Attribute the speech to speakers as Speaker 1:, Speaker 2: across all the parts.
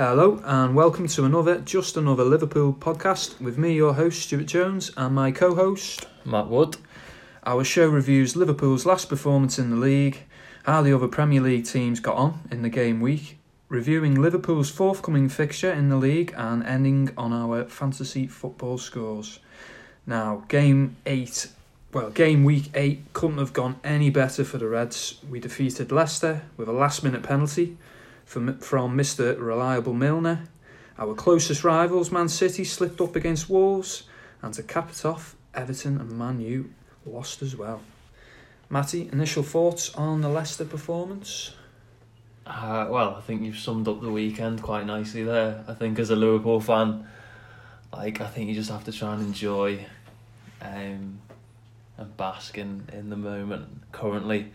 Speaker 1: Hello and welcome to another Just Another Liverpool podcast with me, your host Stuart Jones, and my co host
Speaker 2: Matt Wood.
Speaker 1: Our show reviews Liverpool's last performance in the league, how the other Premier League teams got on in the game week, reviewing Liverpool's forthcoming fixture in the league, and ending on our fantasy football scores. Now, game 8 well, game week eight couldn't have gone any better for the Reds. We defeated Leicester with a last minute penalty from, from Mr. Reliable Milner. Our closest rivals, Man City, slipped up against Wolves, and to cap it off, Everton and Man U lost as well. Matty, initial thoughts on the Leicester performance?
Speaker 2: Uh, well, I think you've summed up the weekend quite nicely there. I think as a Liverpool fan, like I think you just have to try and enjoy um, and bask in, in the moment currently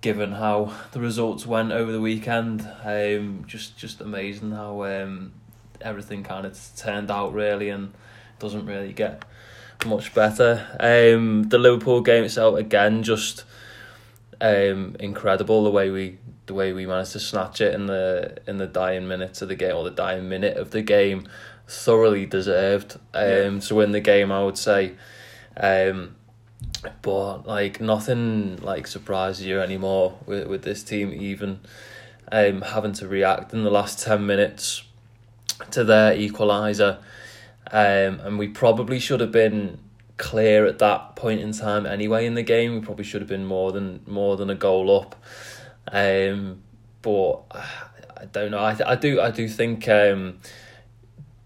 Speaker 2: given how the results went over the weekend um just just amazing how um everything kind of turned out really and doesn't really get much better. Um the Liverpool game itself again just um incredible the way we the way we managed to snatch it in the in the dying minutes of the game or the dying minute of the game thoroughly deserved. Um yeah. to win the game I would say. Um but like nothing like surprises you anymore with with this team even um having to react in the last 10 minutes to their equalizer um and we probably should have been clear at that point in time anyway in the game. We probably should have been more than more than a goal up. Um but I don't know. I I do I do think um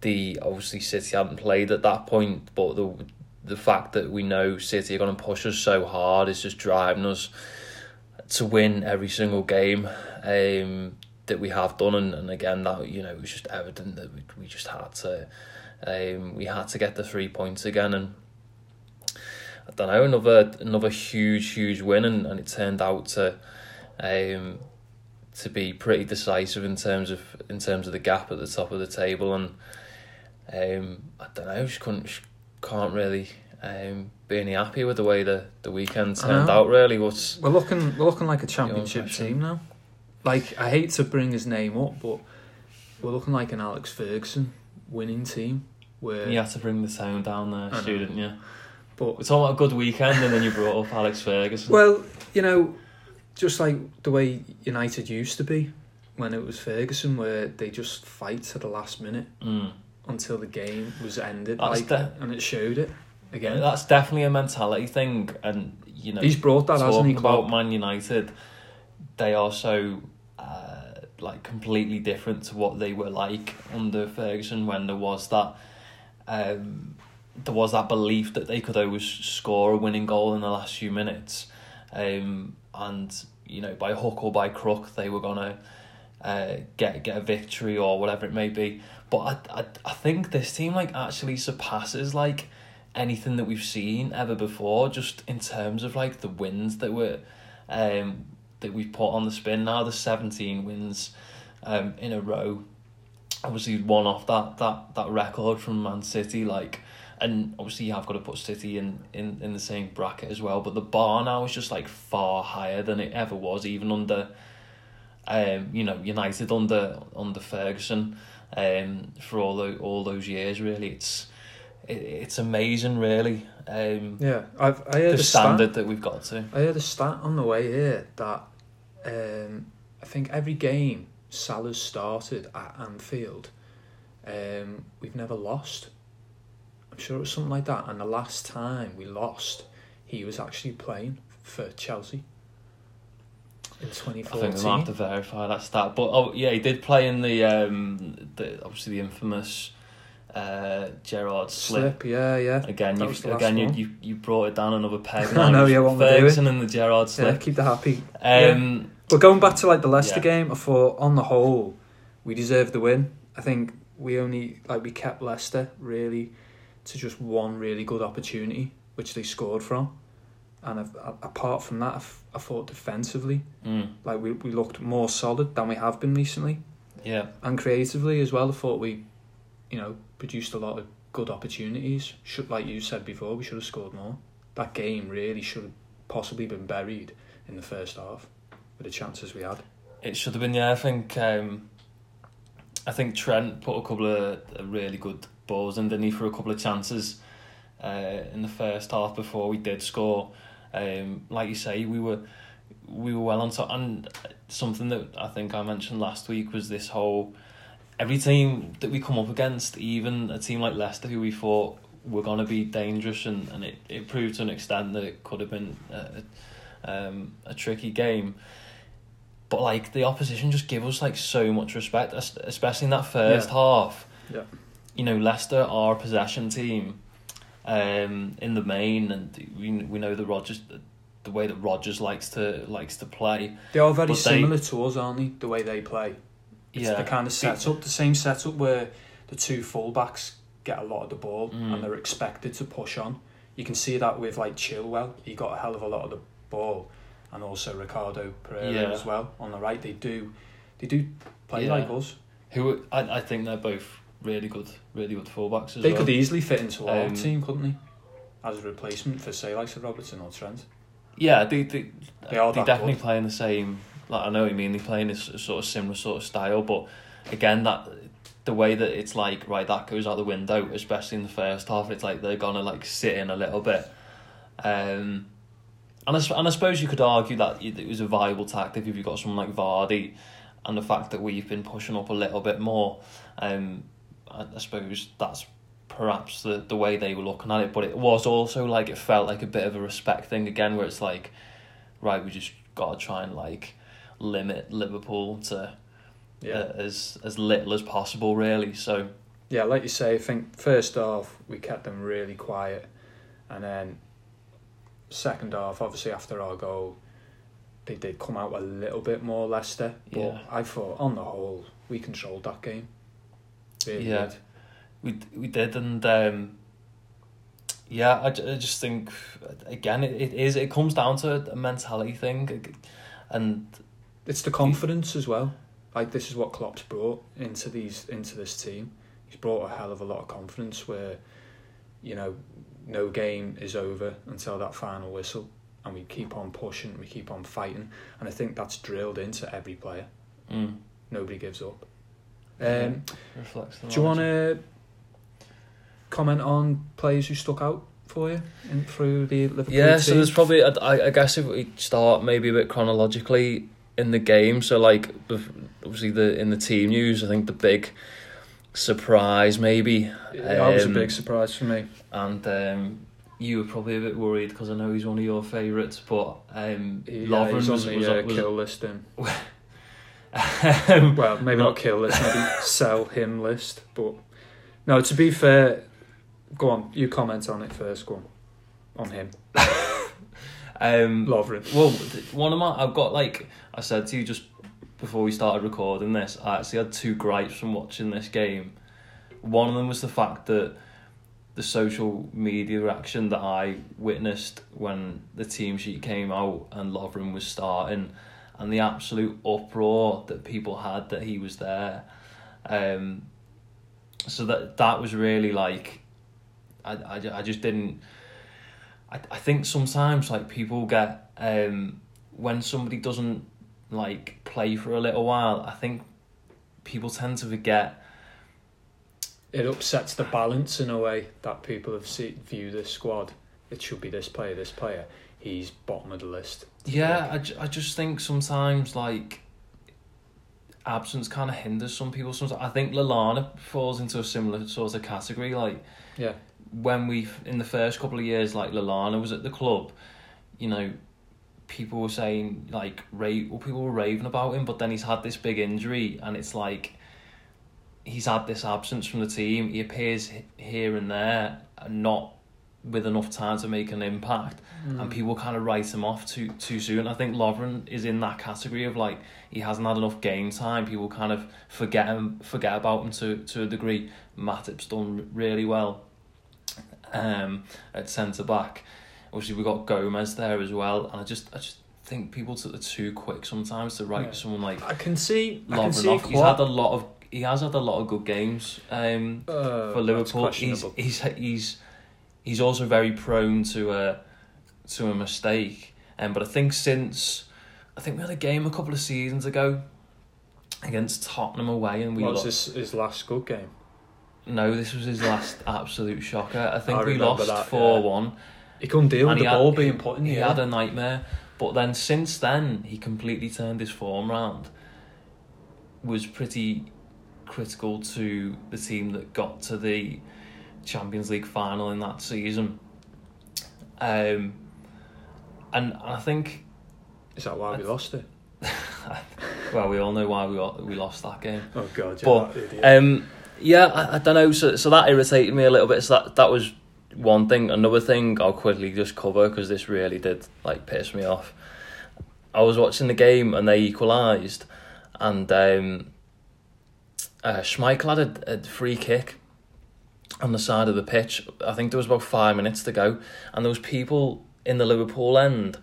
Speaker 2: the obviously City haven't played at that point but the the fact that we know City are going to push us so hard is just driving us to win every single game um, that we have done, and, and again that you know it was just evident that we, we just had to um, we had to get the three points again, and I don't know another another huge huge win, and, and it turned out to um, to be pretty decisive in terms of in terms of the gap at the top of the table, and um, I don't know just couldn't can't really um, be any happy with the way the, the weekend turned out. Really, what's
Speaker 1: we're looking we're looking like a championship team now. Like I hate to bring his name up, but we're looking like an Alex Ferguson winning team. Where
Speaker 2: you had to bring the sound down there, student, yeah. But it's all a good weekend, and then you brought up Alex Ferguson.
Speaker 1: Well, you know, just like the way United used to be when it was Ferguson, where they just fight at the last minute.
Speaker 2: Mm
Speaker 1: until the game was ended, like, de- and it showed it again.
Speaker 2: That's definitely a mentality thing, and you know
Speaker 1: he's brought that, hasn't he?
Speaker 2: About Man United, they are so uh, like completely different to what they were like under Ferguson when there was that. Um, there was that belief that they could always score a winning goal in the last few minutes, um, and you know by hook or by crook they were gonna uh, get get a victory or whatever it may be. But I, I I think this team like actually surpasses like anything that we've seen ever before, just in terms of like the wins that were um that we've put on the spin now, the seventeen wins um in a row. Obviously one off that that that record from Man City, like and obviously you have got to put City in, in, in the same bracket as well, but the bar now is just like far higher than it ever was, even under um, you know, United under under Ferguson, um, for all the, all those years. Really, it's it, it's amazing. Really, um,
Speaker 1: yeah. I've I heard
Speaker 2: the standard stat, that we've got to.
Speaker 1: I heard a stat on the way here that um, I think every game Salah's started at Anfield, um, we've never lost. I'm sure it was something like that. And the last time we lost, he was actually playing for Chelsea in 2014. I think
Speaker 2: we'll have to verify that stat. But oh yeah, he did play in the um the obviously the infamous uh Gerrard slip.
Speaker 1: slip yeah, yeah.
Speaker 2: Again, you again you, you you brought it down another peg.
Speaker 1: I know, yeah, what
Speaker 2: Ferguson and the Gerrard slip.
Speaker 1: Yeah, keep the happy.
Speaker 2: Um,
Speaker 1: yeah. But going back to like the Leicester yeah. game, I thought on the whole we deserved the win. I think we only like we kept Leicester really to just one really good opportunity, which they scored from and I've, apart from that, I've, I thought defensively,
Speaker 2: mm.
Speaker 1: like we, we looked more solid than we have been recently.
Speaker 2: Yeah,
Speaker 1: and creatively as well, I thought we, you know, produced a lot of good opportunities. Should like you said before, we should have scored more. That game really should have possibly been buried in the first half with the chances we had.
Speaker 2: It should have been, yeah. I think um, I think Trent put a couple of really good balls underneath for a couple of chances uh, in the first half before we did score. Um, like you say, we were we were well on top, and something that I think I mentioned last week was this whole every team that we come up against, even a team like Leicester, who we thought were going to be dangerous, and, and it, it proved to an extent that it could have been a, um, a tricky game. But like the opposition just give us like so much respect, especially in that first
Speaker 1: Yeah.
Speaker 2: half.
Speaker 1: Yeah.
Speaker 2: You know, Leicester are a possession team, um, in the main, and we we know the Rodgers, the way that Rodgers likes to likes to play.
Speaker 1: They are very
Speaker 2: But they-
Speaker 1: similar to us, aren't they? The way they play. It's
Speaker 2: yeah,
Speaker 1: the kind of setup, the same setup where the two fullbacks get a lot of the ball
Speaker 2: Mm.
Speaker 1: and they're expected to push on. You can see that with like Chilwell, he got a hell of a lot of the ball, and also Ricardo Pereira
Speaker 2: Yeah.
Speaker 1: as well on the right. They do, they do play
Speaker 2: Yeah.
Speaker 1: like us.
Speaker 2: Who I I think they're both really good, really good fullbacks as
Speaker 1: They
Speaker 2: well.
Speaker 1: could easily fit into our
Speaker 2: Um,
Speaker 1: team, couldn't they? As a replacement for say like Sir Robertson or Trent.
Speaker 2: Yeah, they they
Speaker 1: They are
Speaker 2: they definitely
Speaker 1: good.
Speaker 2: play the same. Like I know what you mean. They play in this sort of similar sort of style, but again, that the way that it's like right that goes out the window, especially in the first half. It's like they're gonna like sit in a little bit. Um, and I, and I suppose you could argue that it was a viable tactic if you've got someone like Vardy, and the fact that we've been pushing up a little bit more. Um, I, I suppose that's perhaps the the way they were looking at it, but it was also like it felt like a bit of a respect thing again, where it's like, right, we just got to try and like limit Liverpool to
Speaker 1: Yeah.
Speaker 2: uh, as as little as possible, really. So
Speaker 1: Yeah, like you say, I think first half we kept them really quiet, and then second half, obviously after our goal, they did come out a little bit more Leicester. But
Speaker 2: Yeah.
Speaker 1: I thought on the whole we controlled that game. Really
Speaker 2: Yeah.
Speaker 1: did.
Speaker 2: we we did, and um, yeah, I, I just think again it, it is it comes down to a mentality thing, and
Speaker 1: It's the confidence as well. Like this is what Klopp's brought into these into this team. He's brought a hell of a lot of confidence where, you know, no game is over until that final whistle, and we keep on pushing, we keep on fighting, and I think that's drilled into every player.
Speaker 2: mm,
Speaker 1: Nobody gives up.
Speaker 2: Yeah.
Speaker 1: Um,
Speaker 2: reflects the
Speaker 1: do you want to comment on players who stuck out for you in, through the Liverpool
Speaker 2: Yeah, so there's probably I, I guess if we start maybe a bit chronologically in the game, so like obviously the in the team news, I think the big surprise maybe,
Speaker 1: that was a
Speaker 2: um,
Speaker 1: big surprise for me.
Speaker 2: and um, you were probably a bit worried because I know he's one of your favourites, but um,
Speaker 1: Yeah,
Speaker 2: Lovren was,
Speaker 1: the
Speaker 2: was,
Speaker 1: uh,
Speaker 2: was,
Speaker 1: kill list. Um, well, maybe
Speaker 2: Not-
Speaker 1: not kill list, maybe sell him list. But no, to be fair, go on. You comment on it first. Go on. On him,
Speaker 2: um,
Speaker 1: Lovren.
Speaker 2: Well, one of my I've got like I said to you just before we started recording this. I actually had two gripes from watching this game. One of them was the fact that the social media reaction that I witnessed when the team sheet came out and Lovren was starting, and the absolute uproar that people had that he was there. Um, so that that was really like, I, I, I just didn't. I, I think sometimes like people get um when somebody doesn't like play for a little while. I think people tend to forget.
Speaker 1: It upsets the balance in a way that people have see, view this squad. It should be this player, this player. He's bottom of the list.
Speaker 2: Yeah, I, ju- I just think sometimes like absence kind of hinders some people. Sometimes I think Lallana falls into a similar sort of category. Like
Speaker 1: Yeah,
Speaker 2: when we in the first couple of years, like Lallana was at the club, you know, people were saying like rave, well, people were raving about him, but then he's had this big injury, and it's like he's had this absence from the team. He appears here and there, and not with enough time to make an impact,
Speaker 1: Mm.
Speaker 2: and people kind of write him off too too soon. I think Lovren is in that category of like he hasn't had enough game time. People kind of forget him, forget about him to to a degree. Matip's done really well um, at centre back. Obviously, we got Gomez there as well, and I just I just think people are too quick sometimes to write
Speaker 1: Yeah.
Speaker 2: someone like
Speaker 1: I can see. I can
Speaker 2: Lovren
Speaker 1: see
Speaker 2: off. He's had a lot of he has had a lot of good games um,
Speaker 1: uh,
Speaker 2: for Liverpool. He's he's he's he's also very prone to a to a mistake. Um, but I think since I think we had a game a couple of seasons ago against Tottenham away, and we lost.
Speaker 1: this his last good game?
Speaker 2: No, this was his last absolute shocker. I think
Speaker 1: I
Speaker 2: we lost four
Speaker 1: yeah.
Speaker 2: one.
Speaker 1: He couldn't deal with the
Speaker 2: had-
Speaker 1: ball being put in the
Speaker 2: He had a nightmare, but then since then he completely turned his form round. Was pretty critical to the team that got to the Champions League final in that season. Um, and I think,
Speaker 1: Is that why we lost it?
Speaker 2: well, we all know why we we lost that game.
Speaker 1: Oh god, yeah,
Speaker 2: But. Um, yeah, I, I don't know. So, so that irritated me a little bit. So that that was one thing. Another thing I'll quickly just cover because this really did like piss me off. I was watching the game and they equalised, and um, uh, Schmeichel had a, a free kick on the side of the pitch. I think there was about five minutes to go, and there was people in the Liverpool end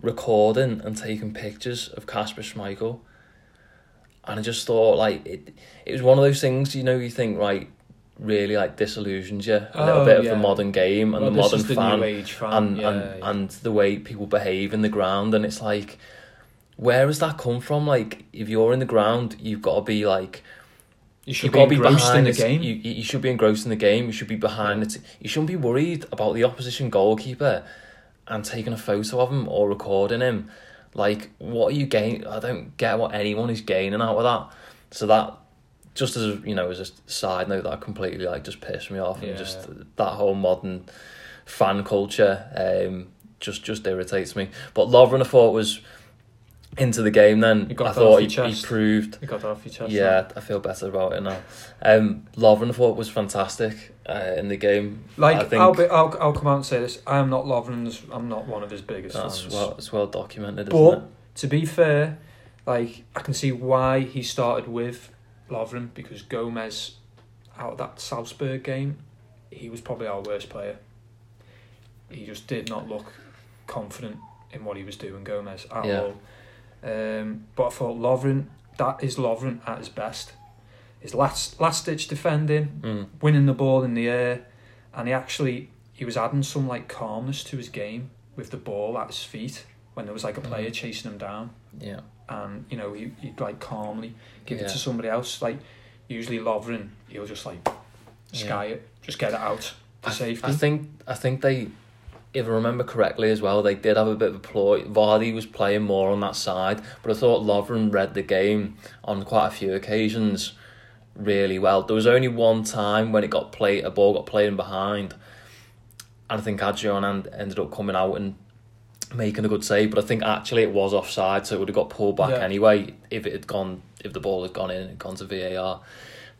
Speaker 2: recording and taking pictures of Kasper Schmeichel. And I just thought like it it was one of those things, you know, you think, right, really like disillusions you a little
Speaker 1: Oh,
Speaker 2: bit of
Speaker 1: yeah.
Speaker 2: the modern game and
Speaker 1: Well,
Speaker 2: the modern
Speaker 1: the
Speaker 2: fan
Speaker 1: fan,
Speaker 2: and,
Speaker 1: yeah,
Speaker 2: and,
Speaker 1: yeah.
Speaker 2: and the way people behave in the ground and it's like where has that come from? Like if you're in the ground you've got to be like
Speaker 1: you should
Speaker 2: You've
Speaker 1: be
Speaker 2: be
Speaker 1: engrossed in the game.
Speaker 2: You, you you should be engrossed in the game. You should be behind it. You shouldn't be worried about the opposition goalkeeper and taking a photo of him or recording him. Like, what are you gain? I don't get what anyone is gaining out of that. So that, just as you know, as a side note, that completely like just pissed me off,
Speaker 1: Yeah.
Speaker 2: and just that whole modern fan culture um just just irritates me. But Lovren, I thought was into the game. Then I thought he, he proved
Speaker 1: you got that off your chest.
Speaker 2: yeah, I feel better about it now. Um, Lovren I thought was fantastic uh, in the game.
Speaker 1: Like
Speaker 2: I think
Speaker 1: I'll, be, I'll I'll come out and say this. I am not Lovren's. I'm not one of his biggest
Speaker 2: that's
Speaker 1: fans.
Speaker 2: well, it's well documented, isn't
Speaker 1: But
Speaker 2: it?
Speaker 1: to be fair, like I can see why he started with Lovren because Gomez out of that Salzburg game, he was probably our worst player. He just did not look confident in what he was doing, Gomez at
Speaker 2: Yeah.
Speaker 1: all. Um, but I thought Lovren, that is Lovren at his best. His last last ditch defending,
Speaker 2: Mm.
Speaker 1: winning the ball in the air, and he actually he was adding some like calmness to his game with the ball at his feet when there was like a player
Speaker 2: Mhm.
Speaker 1: chasing him down,
Speaker 2: Yeah,
Speaker 1: and you know he he'd like calmly give it to somebody else. Like usually Lovren, he'll just like sky it, just get it out for safety.
Speaker 2: I think I think they, if I remember correctly as well, they did have a bit of a ploy. Vardy was playing more on that side, but I thought Lovren read the game on quite a few occasions really well. There was only one time when it got played, a ball got played in behind, and I think Adrian and ended up coming out and making a good save. But I think actually it was offside, so it would have got pulled back
Speaker 1: Yeah.
Speaker 2: anyway if it had gone, if the ball had gone in and gone to VAR.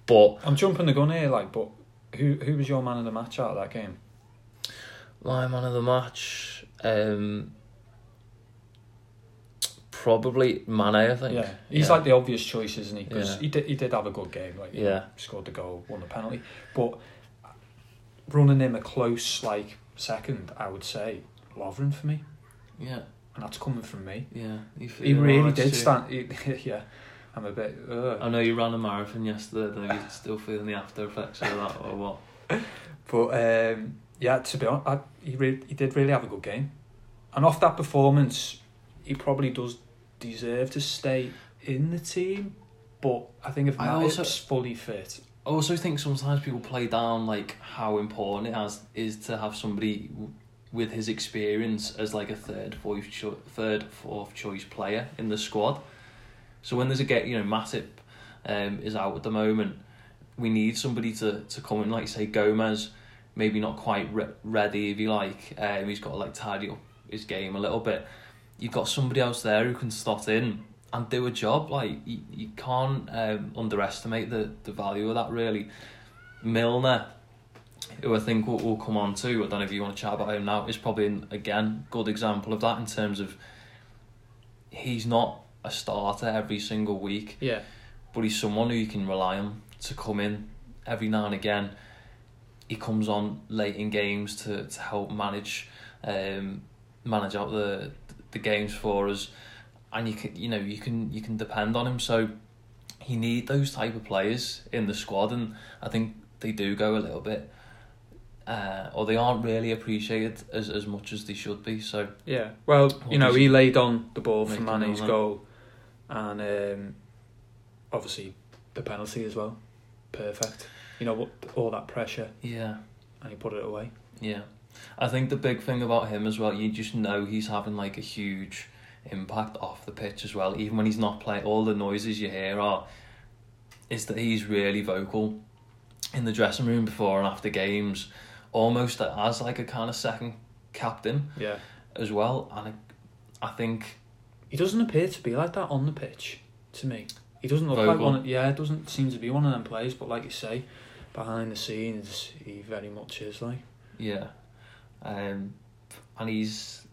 Speaker 2: But
Speaker 1: I'm jumping the gun here, like, but who who was your man of the match out of that game?
Speaker 2: My man of the match, um, probably Mane. I think.
Speaker 1: Yeah, he's
Speaker 2: Yeah.
Speaker 1: like the obvious choice, isn't he? Because
Speaker 2: Yeah.
Speaker 1: he did he did have a good game. Like,
Speaker 2: Yeah.
Speaker 1: scored the goal, won the penalty, but running him a close like second, I would say Lovren for me,
Speaker 2: yeah,
Speaker 1: and that's coming from me.
Speaker 2: yeah.
Speaker 1: He really did
Speaker 2: too?
Speaker 1: stand. He, yeah, I'm a bit. Uh,
Speaker 2: I know you ran a marathon yesterday. Though you still feeling the after effects of that, or what?
Speaker 1: But um, yeah, to be honest, I, he re- he did really have a good game, and off that performance, he probably does deserve to stay in the team. But I think if Matip's
Speaker 2: also-
Speaker 1: fully fit,
Speaker 2: I also think sometimes people play down like how important it has is to have somebody w- with his experience as like a third, fourth, cho- third, fourth choice player in the squad. So when there's a get, you know, Matip um, is out at the moment. We need somebody to, to come in, like say Gomez, maybe not quite re- ready if you like. Um, he's got to like tidy up his game a little bit. You've got somebody else there who can slot in and do a job. Like you, you can't um, underestimate the, the value of that really. Milner, who I think we'll, we'll come on to, I don't know if you want to chat about him now, is probably an, again good example of that in terms of he's not a starter every single week,
Speaker 1: yeah,
Speaker 2: but he's someone who you can rely on to come in every now and again. He comes on late in games to, to help manage um, manage out the the games for us, and you can you know you can you can depend on him. So he need those type of players in the squad, and I think they do go a little bit. Uh, or they aren't really appreciated as, as much as they should be. So
Speaker 1: yeah. Well, you know, he laid on the ball for
Speaker 2: Make it
Speaker 1: Mane's
Speaker 2: on,
Speaker 1: goal, and um, obviously the penalty as well, perfect. You know what, all that pressure,
Speaker 2: Yeah,
Speaker 1: and he put it away.
Speaker 2: yeah. I think the big thing about him as well, you just know he's having like a huge impact off the pitch as well. Even when he's not playing, all the noises you hear are is that he's really vocal in the dressing room before and after games, almost as like a kind of second captain
Speaker 1: Yeah,
Speaker 2: as well. And I, I think
Speaker 1: he doesn't appear to be like that on the pitch to me. He doesn't look like one. Yeah, it doesn't seem to be one of them players. But like you say, behind the scenes, he very much is like.
Speaker 2: Yeah, um, and he's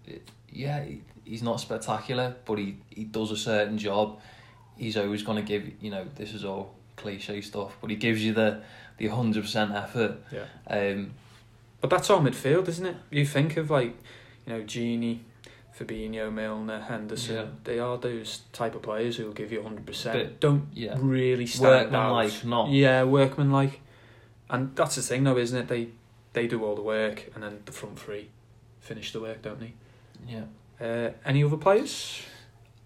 Speaker 2: yeah he- he's not spectacular, but he he does a certain job. He's always going to give you know this is all cliche stuff, but he gives you the the hundred percent effort.
Speaker 1: Yeah.
Speaker 2: Um,
Speaker 1: But that's our midfield, isn't it? You think of like, you know, Gini, Fabinho, Milner, Henderson.
Speaker 2: Yeah.
Speaker 1: They are those type of players who will give you hundred percent. Don't
Speaker 2: yeah,
Speaker 1: really stand out.
Speaker 2: workmanlike, not
Speaker 1: Yeah, workman like. And that's the thing, though, isn't it? They they do all the work, and then the front three finish the work, don't they?
Speaker 2: yeah.
Speaker 1: Uh, any other players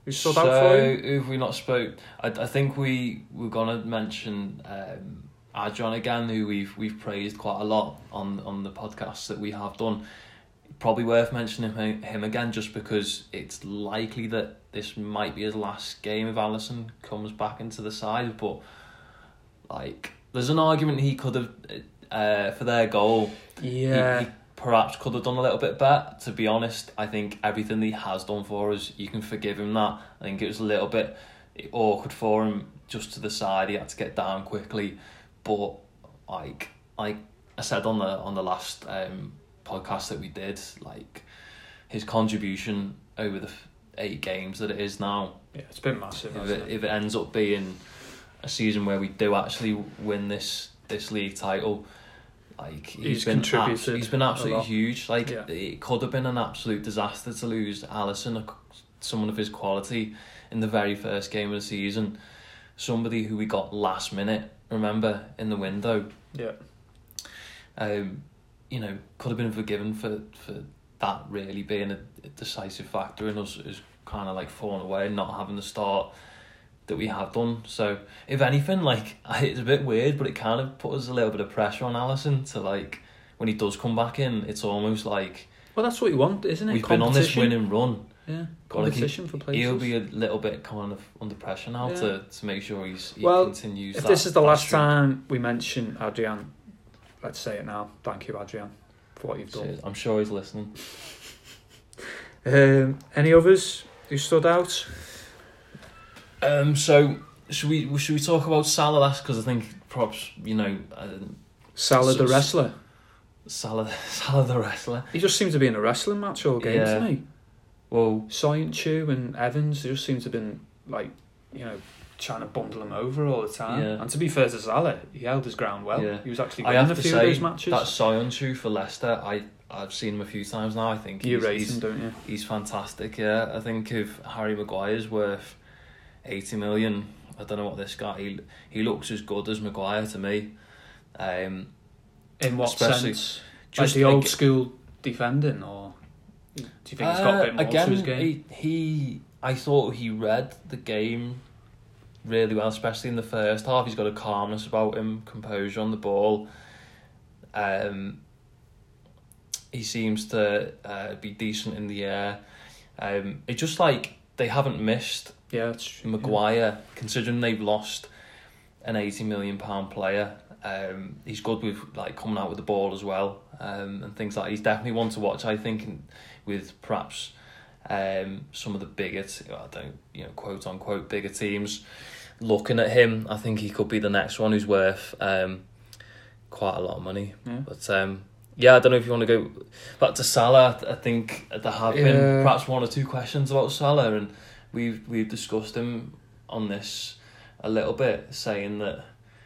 Speaker 1: who stood
Speaker 2: so
Speaker 1: out for you?
Speaker 2: if we not spoke, I, I think we we're gonna mention um, Adrian again, who we've we've praised quite a lot on on the podcasts that we have done. Probably worth mentioning him, him again, just because it's likely that this might be his last game if Alisson comes back into the side. But like, there's an argument he could have uh, for their goal
Speaker 1: Yeah,
Speaker 2: he, perhaps could have done a little bit better. To be honest, I think everything he has done for us, you can forgive him that. I think it was a little bit awkward for him just to the side. He had to get down quickly, but like like I said on the on the last um, podcast that we did, like his contribution over the eight games that it is now
Speaker 1: yeah, it's been massive.
Speaker 2: if it,
Speaker 1: it?
Speaker 2: if it ends up being a season where we do actually win this this league title, like he's
Speaker 1: He's
Speaker 2: been
Speaker 1: contributed
Speaker 2: abs- he's been absolutely huge. Like
Speaker 1: Yeah.
Speaker 2: it could have been an absolute disaster to lose Alisson, someone of his quality, in the very first game of the season. Somebody who we got last minute, remember in the window.
Speaker 1: Yeah,
Speaker 2: Um, you know, could have been forgiven for for that really being a, a decisive factor in us is kind of like falling away not having the start that we have done. So if anything, like it's a bit weird, but it kind of puts us a little bit of pressure on Alisson to like when he does come back in, it's almost like
Speaker 1: well, that's what you want, isn't it?
Speaker 2: we've been on this winning run.
Speaker 1: Yeah, competition for places.
Speaker 2: He'll be a little bit kind of under pressure now
Speaker 1: Yeah.
Speaker 2: to, to make sure he's he
Speaker 1: Well,
Speaker 2: continues.
Speaker 1: If
Speaker 2: that,
Speaker 1: this is the last
Speaker 2: streak.
Speaker 1: time we mention Adrian, let's say it now. Thank you, Adrian, for what you've done.
Speaker 2: I'm sure he's listening.
Speaker 1: Um, any others who stood out?
Speaker 2: Um, so should we should we talk about Salah last? Because I think perhaps you know uh,
Speaker 1: Salah the wrestler.
Speaker 2: Salah Salah the wrestler.
Speaker 1: He just seemed to be in a wrestling match all game,
Speaker 2: Yeah.
Speaker 1: doesn't he?
Speaker 2: Well,
Speaker 1: Soyuncu and Evans, just seem to have been like, you know, trying to bundle him over all the time.
Speaker 2: Yeah.
Speaker 1: And to be fair to Salah, he held his ground well.
Speaker 2: Yeah.
Speaker 1: He was actually
Speaker 2: I have
Speaker 1: a
Speaker 2: to
Speaker 1: few of those matches.
Speaker 2: that Soyuncu for Leicester, I I've seen him a few times now. I think
Speaker 1: you
Speaker 2: he's,
Speaker 1: him, don't you?
Speaker 2: he's fantastic. Yeah, I think if Harry Maguire's worth eighty million, I don't know what this guy. He he looks as good as Maguire to me. Um,
Speaker 1: In what sense?
Speaker 2: just
Speaker 1: like the old
Speaker 2: like-
Speaker 1: school defending, or do you think he's got a bit
Speaker 2: Uh,
Speaker 1: more
Speaker 2: again,
Speaker 1: to his game?
Speaker 2: He, he, I thought he read the game really well, especially in the first half. He's got a calmness about him, composure on the ball. Um, he seems to uh, be decent in the air. Um, it's just like they haven't missed
Speaker 1: yeah, it's true.
Speaker 2: Maguire, considering they've lost an eighty million pound player. Um, he's good with like coming out with the ball as well, um, and things like. That. He's definitely one to watch. I think with perhaps um, some of the bigger, I don't you know quote unquote bigger teams looking at him. I think he could be the next one who's worth um, quite a lot of money.
Speaker 1: Yeah.
Speaker 2: But um, yeah, I don't know if you want to go back to Salah. I think there have been
Speaker 1: Yeah.
Speaker 2: perhaps one or two questions about Salah, and we've we've discussed him on this a little bit, saying that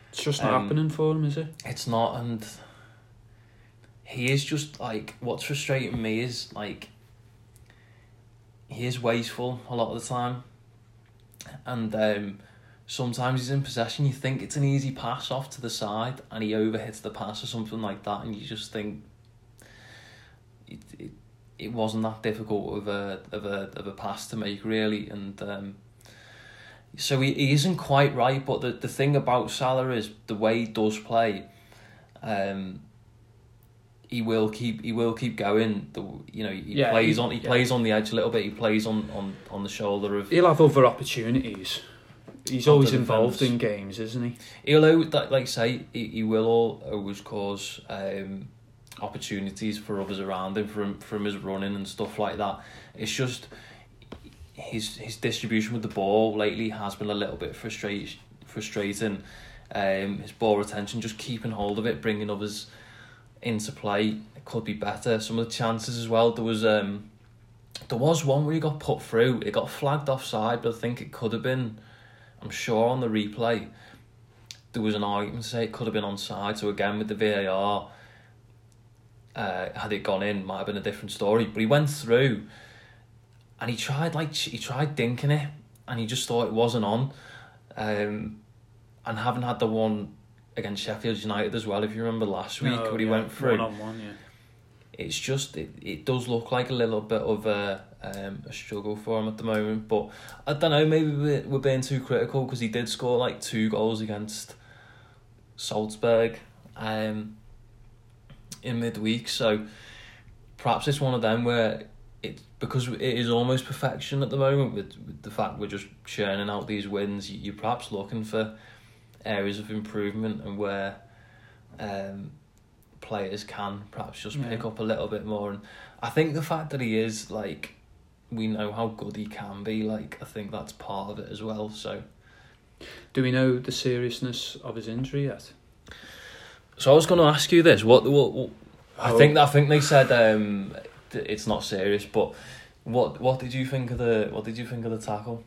Speaker 1: It's just not
Speaker 2: um,
Speaker 1: happening for him, is it?
Speaker 2: it's not, and he is just like what's frustrating me is like he is wasteful a lot of the time, and um, sometimes he's in possession. You think it's an easy pass off to the side, and he overhits the pass or something like that, and you just think it it, it wasn't that difficult of a of a of a pass to make really, and um, so he, he isn't quite right. But the the thing about Salah is the way he does play. Um, he will keep he will keep going. The you know he
Speaker 1: Yeah,
Speaker 2: plays
Speaker 1: he-
Speaker 2: on he
Speaker 1: yeah.
Speaker 2: plays on the edge a little bit. He plays on on, on the shoulder of
Speaker 1: He'll have other opportunities. He's always involved in games, isn't he?
Speaker 2: He'll like say he, he will always cause um, opportunities for others around him from from his running and stuff like that. It's just his his distribution with the ball lately has been a little bit frustrate, frustrating. Um, his ball retention, just keeping hold of it, bringing others into play, could be better. Some of the chances as well. There was um, there was one where he got put through. It got flagged offside, but I think it could have been. I'm sure on the replay there was an argument to say it could have been onside. So again with the VAR, uh, had it gone in, might have been a different story. But he went through, and he tried like he tried dinking it, and he just thought it wasn't on. Um, and having had the one against Sheffield United as well, if you remember last week
Speaker 1: No,
Speaker 2: when he
Speaker 1: yeah,
Speaker 2: went through,
Speaker 1: one on one. Yeah.
Speaker 2: it's just it, it does look like a little bit of a um, a struggle for him at the moment. But I don't know, maybe we're, we're being too critical because he did score like two goals against Salzburg um, in midweek. So perhaps it's one of them where it because it is almost perfection at the moment with, with the fact we're just churning out these wins. You, you're perhaps looking for areas of improvement and where. Um, players can perhaps just
Speaker 1: Yeah.
Speaker 2: pick up a little bit more and I think the fact that he is like we know how good he can be like I think that's part of it as well so
Speaker 1: Do we know the seriousness of his injury yet?
Speaker 2: So I was going to ask you this what what, what I
Speaker 1: Oh.
Speaker 2: think I think they said um it's not serious but what what did you think of the what did you think of the tackle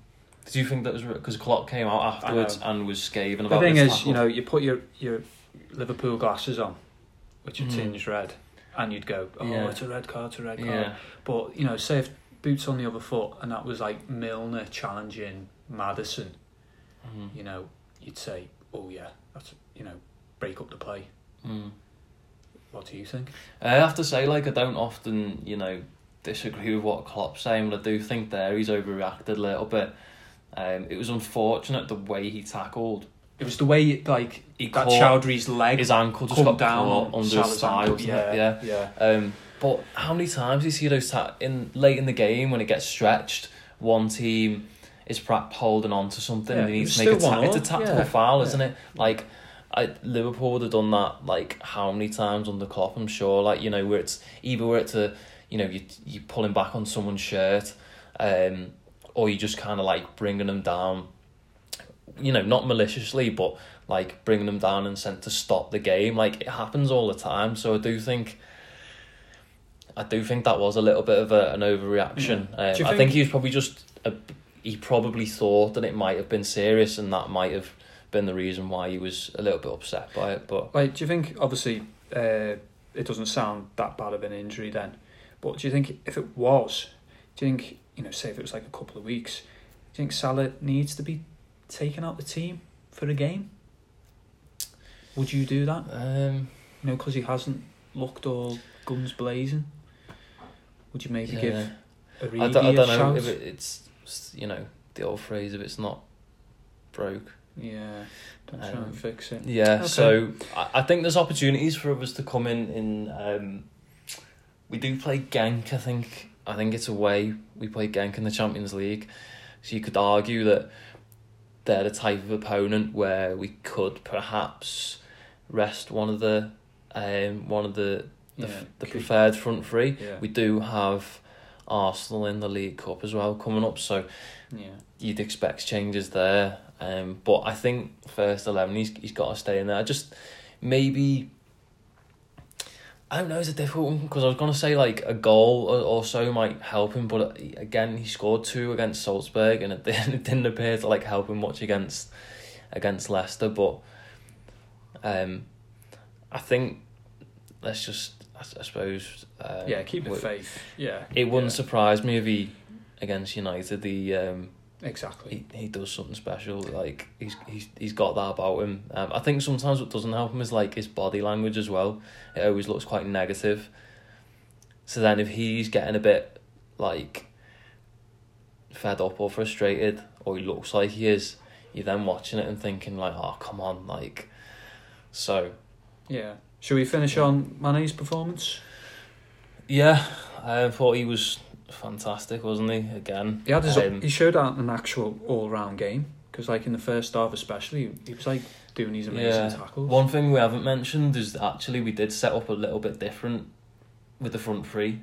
Speaker 2: did you think that was because Klopp came out afterwards and was scathing about
Speaker 1: The
Speaker 2: about
Speaker 1: thing
Speaker 2: this
Speaker 1: is,
Speaker 2: tackle?
Speaker 1: you know, you put your your Liverpool glasses on, which are
Speaker 2: Mhm.
Speaker 1: tinged red, and you'd go, "Oh,
Speaker 2: Yeah.
Speaker 1: it's a red card, it's a red card."
Speaker 2: yeah
Speaker 1: But you know, say if boots on the other foot, and that was like Milner challenging Maddison,
Speaker 2: Mhm.
Speaker 1: you know, you'd say, "Oh yeah, that's you know, break up the play."
Speaker 2: Mm.
Speaker 1: What do you think?
Speaker 2: I have to say, like, I don't often, you know, disagree with what Klopp's saying, but I do think there he's overreacted a little bit. Um, it was unfortunate the way he tackled.
Speaker 1: It was the way like
Speaker 2: He
Speaker 1: that
Speaker 2: caught
Speaker 1: Choudhury's leg
Speaker 2: his ankle just got
Speaker 1: down
Speaker 2: under his
Speaker 1: Salah's
Speaker 2: thigh,
Speaker 1: Yeah.
Speaker 2: Yeah.
Speaker 1: yeah.
Speaker 2: Um, but how many times do you see those ta- in late in the game when it gets stretched? One team is perhaps holding on to something
Speaker 1: Yeah,
Speaker 2: and they need to make a ta- it's a tactical
Speaker 1: Yeah,
Speaker 2: foul,
Speaker 1: yeah.
Speaker 2: isn't it? Like, I, Liverpool would have done that like how many times under Klopp? I'm sure. Like you know where it's either where it's a you know you you pulling back on someone's shirt, um, or you just kind of like bringing them down. You know, not maliciously, but like bringing them down and sent to stop the game. Like it happens all the time. So I do think. I do think that was a little bit of a, an overreaction.
Speaker 1: Yeah.
Speaker 2: Um,
Speaker 1: you
Speaker 2: I think
Speaker 1: think-
Speaker 2: he was probably just a, he probably thought that it might have been serious, and that might have been the reason why he was a little bit upset by it. But
Speaker 1: Like, do you think obviously uh, it doesn't sound that bad of an injury then, but do you think if it was, do you think you know, say if it was like a couple of weeks, do you think Salah needs to be taken out the team for a game? Would you do that?
Speaker 2: um,
Speaker 1: You know, because he hasn't looked all guns blazing. Would you maybe
Speaker 2: yeah.
Speaker 1: give
Speaker 2: I don't, I
Speaker 1: a
Speaker 2: don't know
Speaker 1: shout?
Speaker 2: if it, it's you know the old phrase if it's not broke.
Speaker 1: Yeah, don't try
Speaker 2: Um,
Speaker 1: and fix it.
Speaker 2: Yeah,
Speaker 1: Okay.
Speaker 2: so I, I think there's opportunities for us to come in. In um, we do play Genk. I think I think it's a way We play Genk in the Champions League, so you could argue that they're the type of opponent where we could perhaps rest one of the um one of the the,
Speaker 1: Yeah,
Speaker 2: the
Speaker 1: key-
Speaker 2: preferred front three.
Speaker 1: Yeah,
Speaker 2: We do have Arsenal in the League Cup as well coming up, so
Speaker 1: yeah.
Speaker 2: you'd expect changes there. Um, but I think first eleven, he's he's got to stay in there. I just maybe. I don't know. It's a difficult one because I was gonna say like a goal or, or so might help him, but again he scored two against Salzburg and it didn't, it didn't appear to like help him much against against Leicester. But um, I think let's just I suppose um,
Speaker 1: yeah, keep the faith. Yeah,
Speaker 2: It wouldn't
Speaker 1: yeah,
Speaker 2: surprise me if he against United the um
Speaker 1: exactly.
Speaker 2: he, he does something special. Like he's he's he's got that about him. Um, I think sometimes what doesn't help him is like his body language as well. It always looks quite negative. So then if he's getting a bit like fed up or frustrated, or he looks like he is, you're then watching it and thinking like, oh come on, like. So
Speaker 1: Yeah. Should we finish on Mane's performance?
Speaker 2: yeah, I thought he was fantastic, wasn't he? Again,
Speaker 1: He had his,
Speaker 2: Um,
Speaker 1: he showed out an actual all round game because, like in the first half, especially, he was like doing these amazing
Speaker 2: Yeah.
Speaker 1: tackles.
Speaker 2: One thing we haven't mentioned is that actually we did set up a little bit different with the front three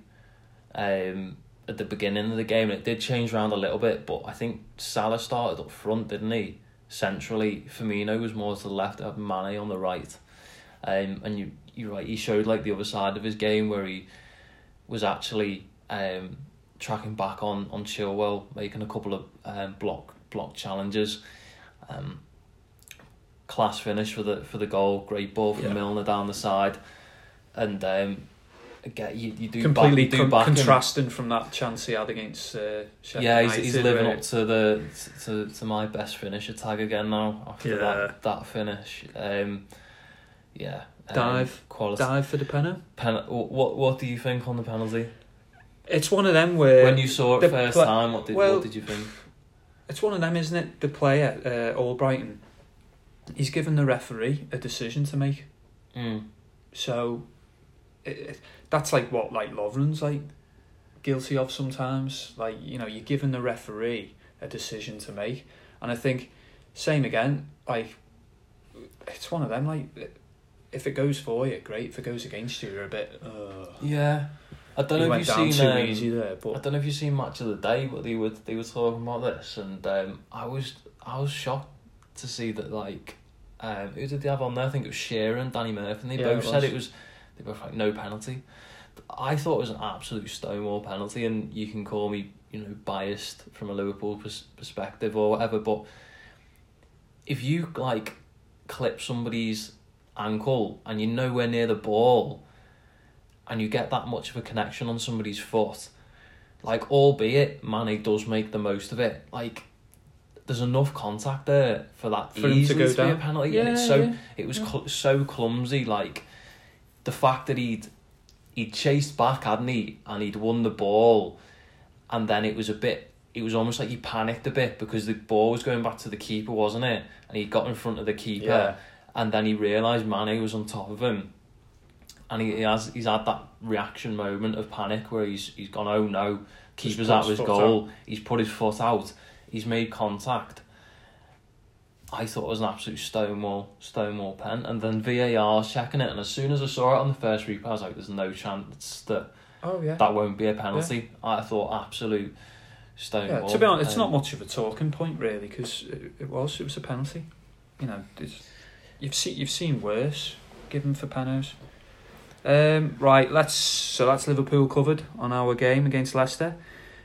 Speaker 2: um, at the beginning of the game. and It did change around a little bit, but I think Salah started up front, didn't he? Centrally, Firmino was more to the left, Mane on the right. Um, and you you're right, he showed like the other side of his game where he was actually um, tracking back on, on Chilwell, making a couple of um, block block challenges. Um, class finish for the for the goal. Great ball from
Speaker 1: Yeah.
Speaker 2: Milner down the side, and um, again you, you do
Speaker 1: Completely
Speaker 2: back, do
Speaker 1: con-
Speaker 2: him.
Speaker 1: contrasting from that chance he had against uh, Sheffield
Speaker 2: Yeah, he's,
Speaker 1: United,
Speaker 2: he's living
Speaker 1: where-
Speaker 2: up to the to, to my best finisher tag again now after
Speaker 1: Yeah.
Speaker 2: that that finish. Um, yeah, um,
Speaker 1: Dive.
Speaker 2: quality.
Speaker 1: dive for the penalty.
Speaker 2: Pen- what what do you think on the penalty?
Speaker 1: It's one of them where
Speaker 2: when you saw it first
Speaker 1: pla-
Speaker 2: time, what did
Speaker 1: well-
Speaker 2: what did you think?
Speaker 1: It's one of them, isn't it? The player, uh, Albrighton, he's given the referee a decision to make.
Speaker 2: Mm.
Speaker 1: So, it, it- that's like what like Lovren's like guilty of sometimes. Like you know, you're giving the referee a decision to make, and I think same again. Like it's one of them. Like if it goes for you, great. If it goes against you, you're a bit. Uh,
Speaker 2: Yeah, I don't know if you've seen.
Speaker 1: too
Speaker 2: um,
Speaker 1: easy there,
Speaker 2: I don't know if you've seen Match of the Day, but they were they were talking about this, and um, I was I was shocked to see that like, um, who did they have on there? I think it was Shearer and Danny Murphy, and they
Speaker 1: Yeah,
Speaker 2: both
Speaker 1: it
Speaker 2: said it was they both like no penalty. I thought it was an absolute stonewall penalty, and you can call me you know biased from a Liverpool pers- perspective or whatever, but if you like clip somebody's ankle and you're nowhere near the ball and you get that much of a connection on somebody's foot, like albeit Mane does make the most of it, like there's enough contact there for that
Speaker 1: For him to
Speaker 2: easily
Speaker 1: go
Speaker 2: to be a
Speaker 1: down.
Speaker 2: penalty. and it's so
Speaker 1: yeah.
Speaker 2: it was
Speaker 1: yeah.
Speaker 2: cl- so clumsy. Like the fact that he'd he'd chased back, hadn't he, and he'd won the ball, and then it was a bit. It was almost like he panicked a bit because the ball was going back to the keeper, wasn't it? And he got in front of the keeper,
Speaker 1: Yeah.
Speaker 2: and then he realised Mane was on top of him, and he, he has he's had that reaction moment of panic where he's he's gone, oh no, keeper's out of
Speaker 1: his
Speaker 2: goal. He's put his foot out. He's made contact. I thought it was an absolute stonewall, stonewall pen, and then VAR's checking it, and as soon as I saw it on the first replay, I was like, "There's no chance that
Speaker 1: Oh yeah.
Speaker 2: that won't be a penalty." I thought absolute
Speaker 1: Yeah,
Speaker 2: stonewall.
Speaker 1: to be honest, it's not much of a talking point really because it, it was it was a penalty. You know, it's, you've seen you've seen worse given for penos. Um, right, let's so that's Liverpool covered on our game against Leicester.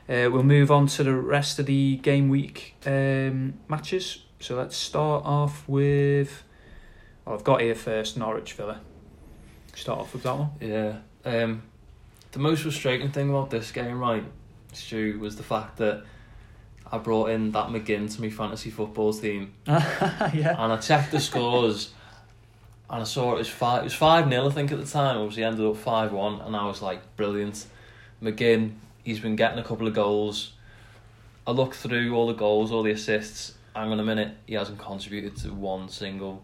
Speaker 1: Uh, we'll move on to the rest of the game week um, matches. So let's start off with. Well, I've got here first Norwich Villa. Start off with that one.
Speaker 2: Yeah. Um, the most frustrating thing about this game, right, Stu, was the fact that I brought in that McGinn to my fantasy football team,
Speaker 1: yeah.
Speaker 2: and I checked the scores, and I saw it was five. It was five 0 I think, at the time. Obviously, ended up five one, and I was like, brilliant. McGinn, he's been getting a couple of goals. I looked through all the goals, all the assists. Hang on a minute, he hasn't contributed to one single.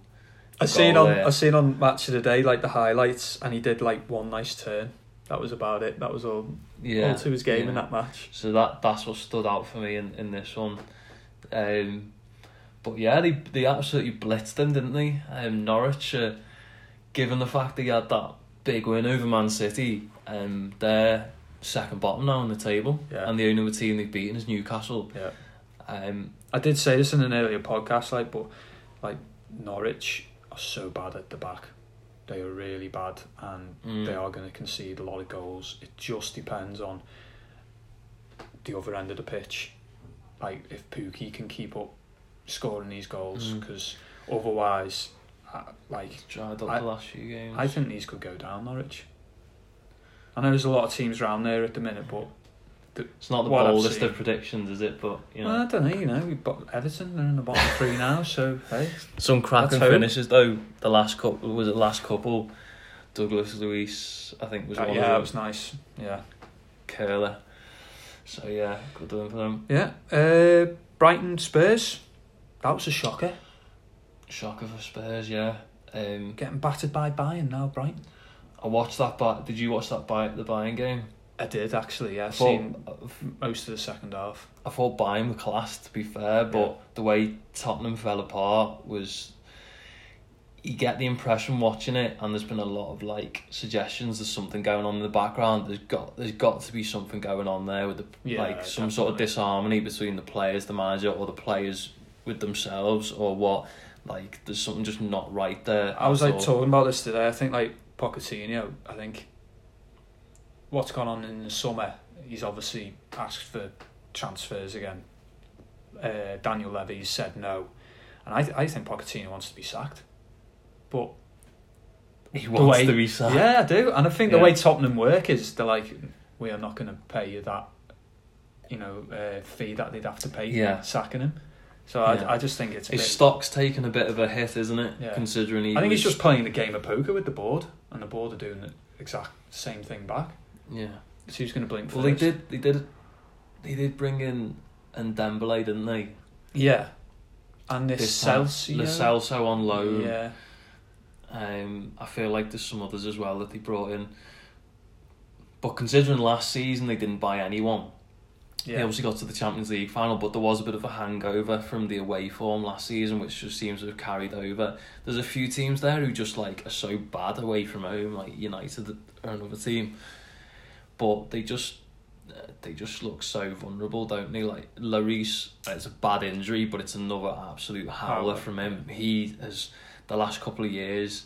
Speaker 1: I seen on
Speaker 2: there.
Speaker 1: I seen on match of the day like the highlights, and he did like one nice turn. That was about it. That was all,
Speaker 2: Yeah,
Speaker 1: all to his game
Speaker 2: yeah.
Speaker 1: in that match.
Speaker 2: So that that's what stood out for me in, in this one. Um, but yeah, they they absolutely blitzed him, didn't they? Um, Norwich, uh, given the fact he had that big win over Man City, um, they're second bottom now on the table,
Speaker 1: Yeah.
Speaker 2: and the only other team they've beaten is Newcastle.
Speaker 1: Yeah,
Speaker 2: Um,
Speaker 1: I did say this in an earlier podcast, like, but like Norwich are so bad at the back. They are really bad, and
Speaker 2: Mm.
Speaker 1: they are going to concede a lot of goals. It just depends on the other end of the pitch, like if Pukki can keep up scoring these goals,
Speaker 2: Mm.
Speaker 1: because otherwise, uh, like
Speaker 2: dried up
Speaker 1: I-
Speaker 2: the last few games.
Speaker 1: I think these could go down, Norwich. I know there's a lot of teams around there at the minute, but
Speaker 2: it's not the
Speaker 1: what
Speaker 2: boldest of predictions, is it? But you know,
Speaker 1: well, I don't know. You know, we've got Everton. They're in the bottom three now, so hey,
Speaker 2: Some cracking finishes though. The last couple was it last couple. Douglas Luiz, I think, was
Speaker 1: Uh,
Speaker 2: one
Speaker 1: yeah, it
Speaker 2: of them.
Speaker 1: was nice. Yeah,
Speaker 2: curler. So yeah, good doing for them.
Speaker 1: Yeah. Uh, Brighton Spurs. That was a shocker.
Speaker 2: Shocker for Spurs, yeah. Um,
Speaker 1: Getting battered by Bayern now, Brighton.
Speaker 2: I watched that. But did you watch that by the Bayern game?
Speaker 1: I did actually. Yeah, I've
Speaker 2: thought,
Speaker 1: seen most of the second half.
Speaker 2: I thought Bayern were class to be fair, but
Speaker 1: Yeah.
Speaker 2: the way Tottenham fell apart was. You get the impression watching it, and there's been a lot of like suggestions. There's something going on in the background. There's got there's got to be something going on there with the
Speaker 1: Yeah,
Speaker 2: like some sort of disharmony between the players, the manager, or the players with themselves, or what. Like there's something just not right there.
Speaker 1: I was like
Speaker 2: all.
Speaker 1: talking about this today. I think like Pochettino. I think what's gone on in the summer. He's obviously asked for transfers again. Uh, Daniel Levy said no, and I I think Pochettino wants to be sacked. But
Speaker 2: he wants
Speaker 1: way-
Speaker 2: to be sacked.
Speaker 1: yeah, I do, and I think the way Tottenham work is they're like, we are not going to pay you that, you know, uh, fee that they'd have to pay
Speaker 2: Yeah.
Speaker 1: sacking him. So
Speaker 2: Yeah.
Speaker 1: I, I just think it's a
Speaker 2: His
Speaker 1: bit.
Speaker 2: stock's taken a bit of a hit, isn't it?
Speaker 1: Yeah.
Speaker 2: Considering he
Speaker 1: I think
Speaker 2: was,
Speaker 1: he's just playing the game of poker with the board, and the board are doing the exact same thing back.
Speaker 2: yeah.
Speaker 1: So who's going to blink
Speaker 2: Well, they did. They did. They did bring in Ndombele, didn't they?
Speaker 1: Yeah. And this
Speaker 2: time. Celso on loan.
Speaker 1: Yeah.
Speaker 2: Um, I feel like there's some others as well that they brought in. But considering last season they didn't buy anyone,
Speaker 1: Yeah.
Speaker 2: obviously got to the Champions League final, but there was a bit of a hangover from the away form last season, which just seems to have carried over. There's a few teams there who just like are so bad away from home, like United are another team, but they just uh, they just look so vulnerable, don't they? Like Lloris, it's a bad injury, but it's another absolute howler from him. He has the last couple of years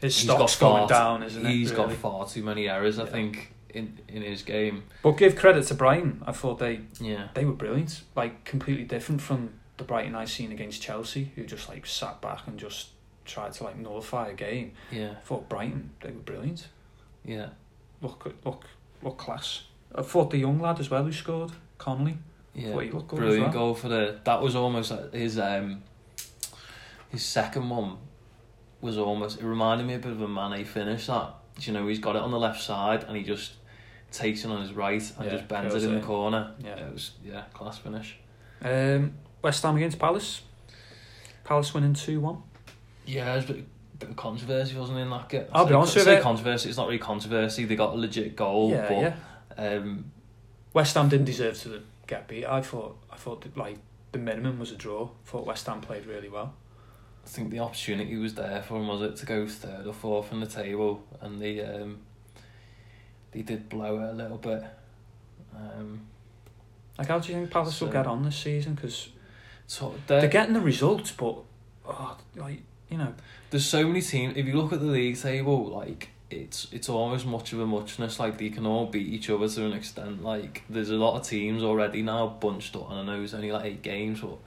Speaker 1: His
Speaker 2: he's got
Speaker 1: stock's going
Speaker 2: far,
Speaker 1: down, isn't it?
Speaker 2: He's got far too many errors, I
Speaker 1: Yeah.
Speaker 2: think, in in his game.
Speaker 1: But give credit to Brighton. I thought they
Speaker 2: Yeah,
Speaker 1: they were brilliant. Like completely different from the Brighton I seen against Chelsea, who just like sat back and just tried to like nullify a game.
Speaker 2: yeah,
Speaker 1: I thought Brighton they were brilliant.
Speaker 2: yeah.
Speaker 1: Look look look class. I thought the young lad as well who scored, Connolly.
Speaker 2: Yeah,
Speaker 1: he good
Speaker 2: brilliant
Speaker 1: well.
Speaker 2: goal for the. That was almost like his um. His second one was almost. It reminded me a bit of a Mane finish. That you know he's got it on the left side and he just takes it on his right and
Speaker 1: Yeah,
Speaker 2: just bends it in the
Speaker 1: in.
Speaker 2: corner.
Speaker 1: Yeah.
Speaker 2: it was yeah class finish.
Speaker 1: Um, West Ham against Palace. Palace winning two one.
Speaker 2: Yeah, there's a bit, bit of controversy wasn't in that game.
Speaker 1: I'll be honest with you.
Speaker 2: controversy. It's not really controversy. They got a legit goal,
Speaker 1: yeah,
Speaker 2: but
Speaker 1: yeah.
Speaker 2: um,
Speaker 1: West Ham didn't deserve to get beat. I thought I thought that, like the minimum was a draw. I thought West Ham played really well.
Speaker 2: I think the opportunity was there for him, was it, to go third or fourth in the table, and the um, they did blow it a little bit. Um,
Speaker 1: Like, how do you think Palace will get on this season? Because
Speaker 2: so
Speaker 1: they're
Speaker 2: there,
Speaker 1: getting the results, but oh, like you know,
Speaker 2: there's so many teams. If you look at the league table, like it's it's almost much of a muchness. Like they can all beat each other to an extent. Like there's a lot of teams already now bunched up, and I know it's only like eight games, but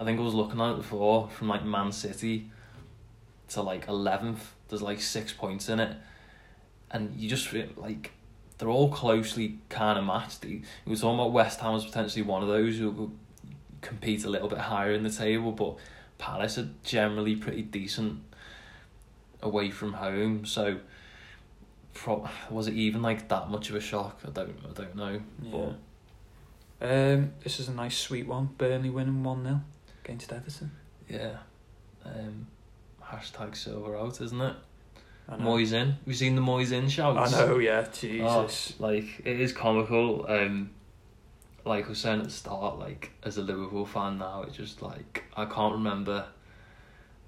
Speaker 2: I think I was looking at it before from like Man City to like eleventh. There's like six points in it, and you just feel like they're all closely kind of matched. We were talking about West Ham as potentially one of those who will compete a little bit higher in the table, but Palace are generally pretty decent away from home. So, pro- was it even like that much of a shock? I don't, I don't know.
Speaker 1: yeah. Um, this is a nice sweet one. Burnley winning one 0 against Everton.
Speaker 2: Yeah, um, hashtag Silva out, isn't it?
Speaker 1: I.
Speaker 2: Moyes in. We've seen the Moyes in shouts.
Speaker 1: I know. Yeah. Jesus.
Speaker 2: Oh, like it is comical. Um, like I was saying at the start, like as a Liverpool fan now, it's just like I can't remember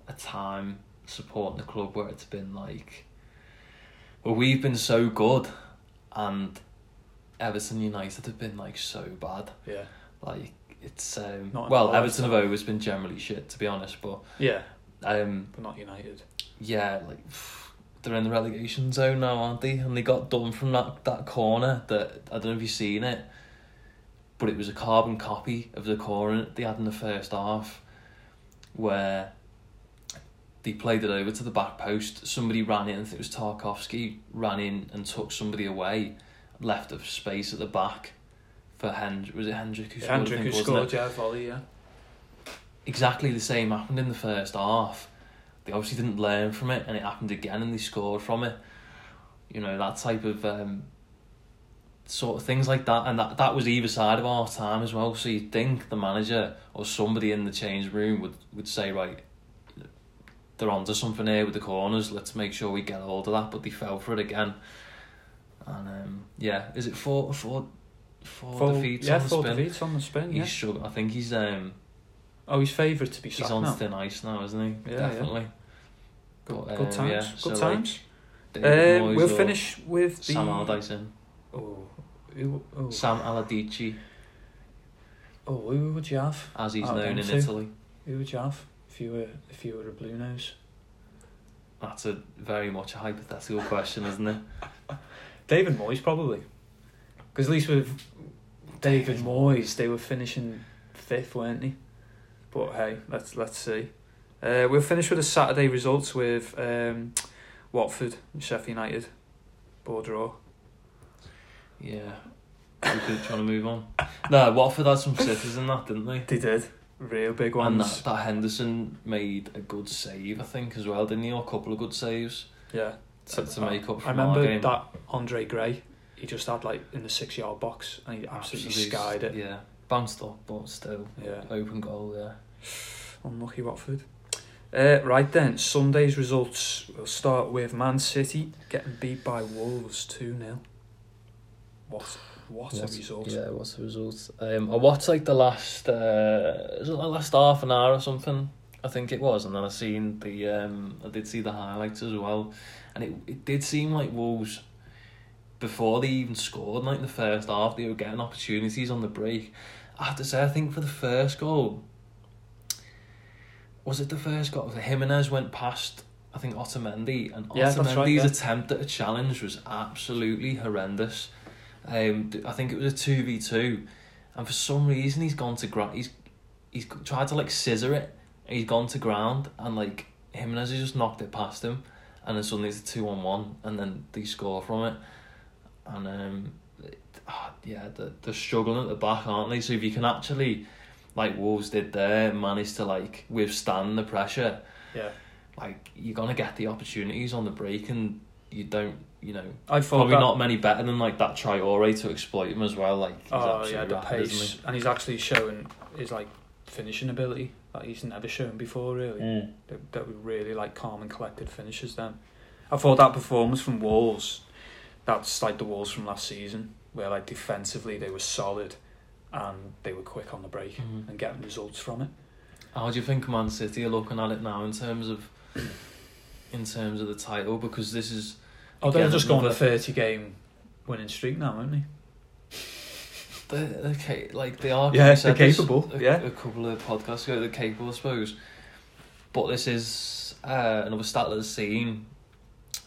Speaker 2: a time supporting the club where it's been like, well, we've been so good, and Everton United have been like so bad.
Speaker 1: Yeah.
Speaker 2: Like it's um,
Speaker 1: Not
Speaker 2: well, Everton have
Speaker 1: lifetime.
Speaker 2: always been generally shit to be honest, but
Speaker 1: Yeah.
Speaker 2: um,
Speaker 1: But not United.
Speaker 2: yeah, like they're in the relegation zone now, aren't they? And they got done from that, that corner that I don't know if you've seen it, but it was a carbon copy of the corner they had in the first half, where they played it over to the back post. Somebody ran in, I think it was Tarkowski, ran in and took somebody away, left a space at the back for Hendrick. Was it Hendrick who scored?
Speaker 1: Hendrick who scored, yeah, volley, yeah.
Speaker 2: exactly the same happened in the first half. They obviously didn't learn from it, and it happened again, and they scored from it. You know that type of um, sort of things like that, and that that was either side of our time as well. So you'd think the manager or somebody in the change room would would say, right, they're onto something here with the corners. Let's make sure we get hold of that. But they fell for it again. And um, yeah, is it four four four,
Speaker 1: Four-
Speaker 2: defeats
Speaker 1: yeah,
Speaker 2: on the
Speaker 1: four
Speaker 2: spin?
Speaker 1: defeats on the spin. Yeah.
Speaker 2: He's strugg- I think he's um
Speaker 1: Oh, he's favourite to be
Speaker 2: he's on
Speaker 1: now.
Speaker 2: thin ice now, isn't he?
Speaker 1: Yeah, yeah. Good,
Speaker 2: But,
Speaker 1: good
Speaker 2: um,
Speaker 1: times.
Speaker 2: yeah,
Speaker 1: good
Speaker 2: so,
Speaker 1: times. Uh,
Speaker 2: Moyes
Speaker 1: we'll finish with the.
Speaker 2: Sam Allardyce in.
Speaker 1: Oh, who, oh.
Speaker 2: Sam Allardyce,
Speaker 1: oh, who would you have?
Speaker 2: as he's known in
Speaker 1: two.
Speaker 2: Italy.
Speaker 1: Who would you have if you were if you were a blue nose?
Speaker 2: That's a very much a hypothetical question, isn't it?
Speaker 1: David Moyes probably, because at least with David Moyes they were finishing fifth, weren't they? But hey, let's let's see. Uh, we'll finish with the Saturday results with um, Watford and Sheffield United, ball draw.
Speaker 2: Yeah. We could trying to move on. No, Watford had some sitters in that, didn't they?
Speaker 1: They did real big
Speaker 2: And
Speaker 1: ones.
Speaker 2: that, that Henderson made a good save, I think, as well, didn't he? Or a couple of good saves
Speaker 1: yeah,
Speaker 2: to, to make up
Speaker 1: I remember that Andre Gray. He just had like in the six yard box and he absolutely skied it.
Speaker 2: Yeah, bounced up, but still
Speaker 1: Yeah,
Speaker 2: open goal. Yeah.
Speaker 1: unlucky Watford. Uh, right then, Sunday's results. We'll start with Man City getting beat by Wolves two 0 What what a result!
Speaker 2: Yeah, what's the result? Um, I watched like the last, uh, was it the last half an hour or something? I think it was, and then I seen the, um, I did see the highlights as well, and it it did seem like Wolves, before they even scored, like in the first half, they were getting opportunities on the break. I have to say, I think for the first goal, was it the first goal? Jimenez went past. I think Otamendi and
Speaker 1: Yeah, that's right,
Speaker 2: Otamendi's
Speaker 1: yeah.
Speaker 2: attempt at a challenge was absolutely horrendous. Um, I think it was a two v two, and for some reason he's gone to ground. He's he's tried to like scissor it. He's gone to ground, and like Jimenez has just knocked it past him, and then suddenly it's a two on one, and then they score from it, and um, it- ah, yeah, they're, they're struggling at the back, aren't they? So if you can actually, like Wolves did there, managed to like withstand the pressure,
Speaker 1: Yeah,
Speaker 2: like you're gonna get the opportunities on the break, and you don't, you know,
Speaker 1: I thought
Speaker 2: probably
Speaker 1: that,
Speaker 2: not many better than like that Traore to exploit him as well. Like he's
Speaker 1: Oh yeah, the
Speaker 2: rapid,
Speaker 1: pace, and he's actually showing his like finishing ability that he's never shown before. Really.
Speaker 2: Mm.
Speaker 1: that, that were really like calm and collected finishes. Then, I thought that performance from Wolves, that's like the Wolves from last season, where like defensively they were solid, and they were quick on the break
Speaker 2: Mhm.
Speaker 1: and getting results from it.
Speaker 2: How do you think Man City are looking at it now in terms of in terms of the title? Because this is
Speaker 1: Oh, they're just going on a thirty game winning streak now, aren't they?
Speaker 2: they're, they're like they are.
Speaker 1: Yeah, they're capable,
Speaker 2: A,
Speaker 1: yeah.
Speaker 2: a couple of podcasts ago, they're capable, I suppose. But this is uh, another stat that I've seen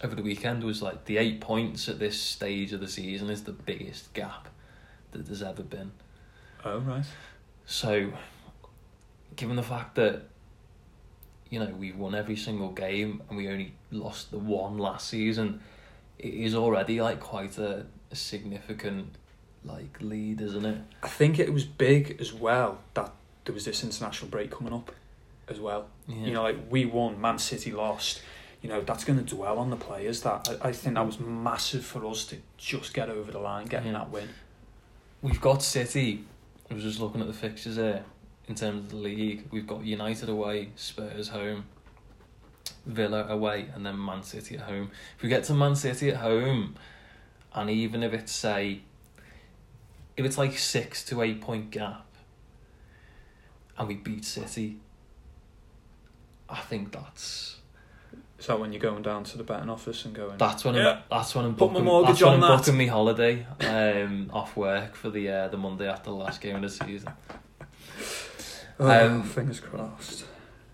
Speaker 2: over the weekend was like the eight points at this stage of the season is the biggest gap that there's ever been.
Speaker 1: Oh right.
Speaker 2: So, given the fact that you know we've won every single game and we only lost the one last season, it is already like quite a, a significant like lead, isn't it?
Speaker 1: I think it was big as well that there was this international break coming up as well.
Speaker 2: Yeah.
Speaker 1: You know, like we won, Man City lost. You know, that's going to dwell on the players. That I, I think that was massive for us to just get over the line, getting
Speaker 2: Yeah.
Speaker 1: that win.
Speaker 2: We've got City. I was just looking at the fixtures here in terms of the league. We've got United away, Spurs home, Villa away, and then Man City at home. If we get to Man City at home, and even if it's say, if it's like six to eight point gap, and we beat City, I think that's
Speaker 1: So when you're going down to the betting office and going,
Speaker 2: that's when
Speaker 1: Yeah.
Speaker 2: I'm, that's when I'm
Speaker 1: Put my
Speaker 2: booking.
Speaker 1: mortgage
Speaker 2: that's when
Speaker 1: on
Speaker 2: I'm
Speaker 1: that.
Speaker 2: booking me holiday um, off work for the uh, the Monday after the last game of the season.
Speaker 1: oh,
Speaker 2: um,
Speaker 1: fingers crossed.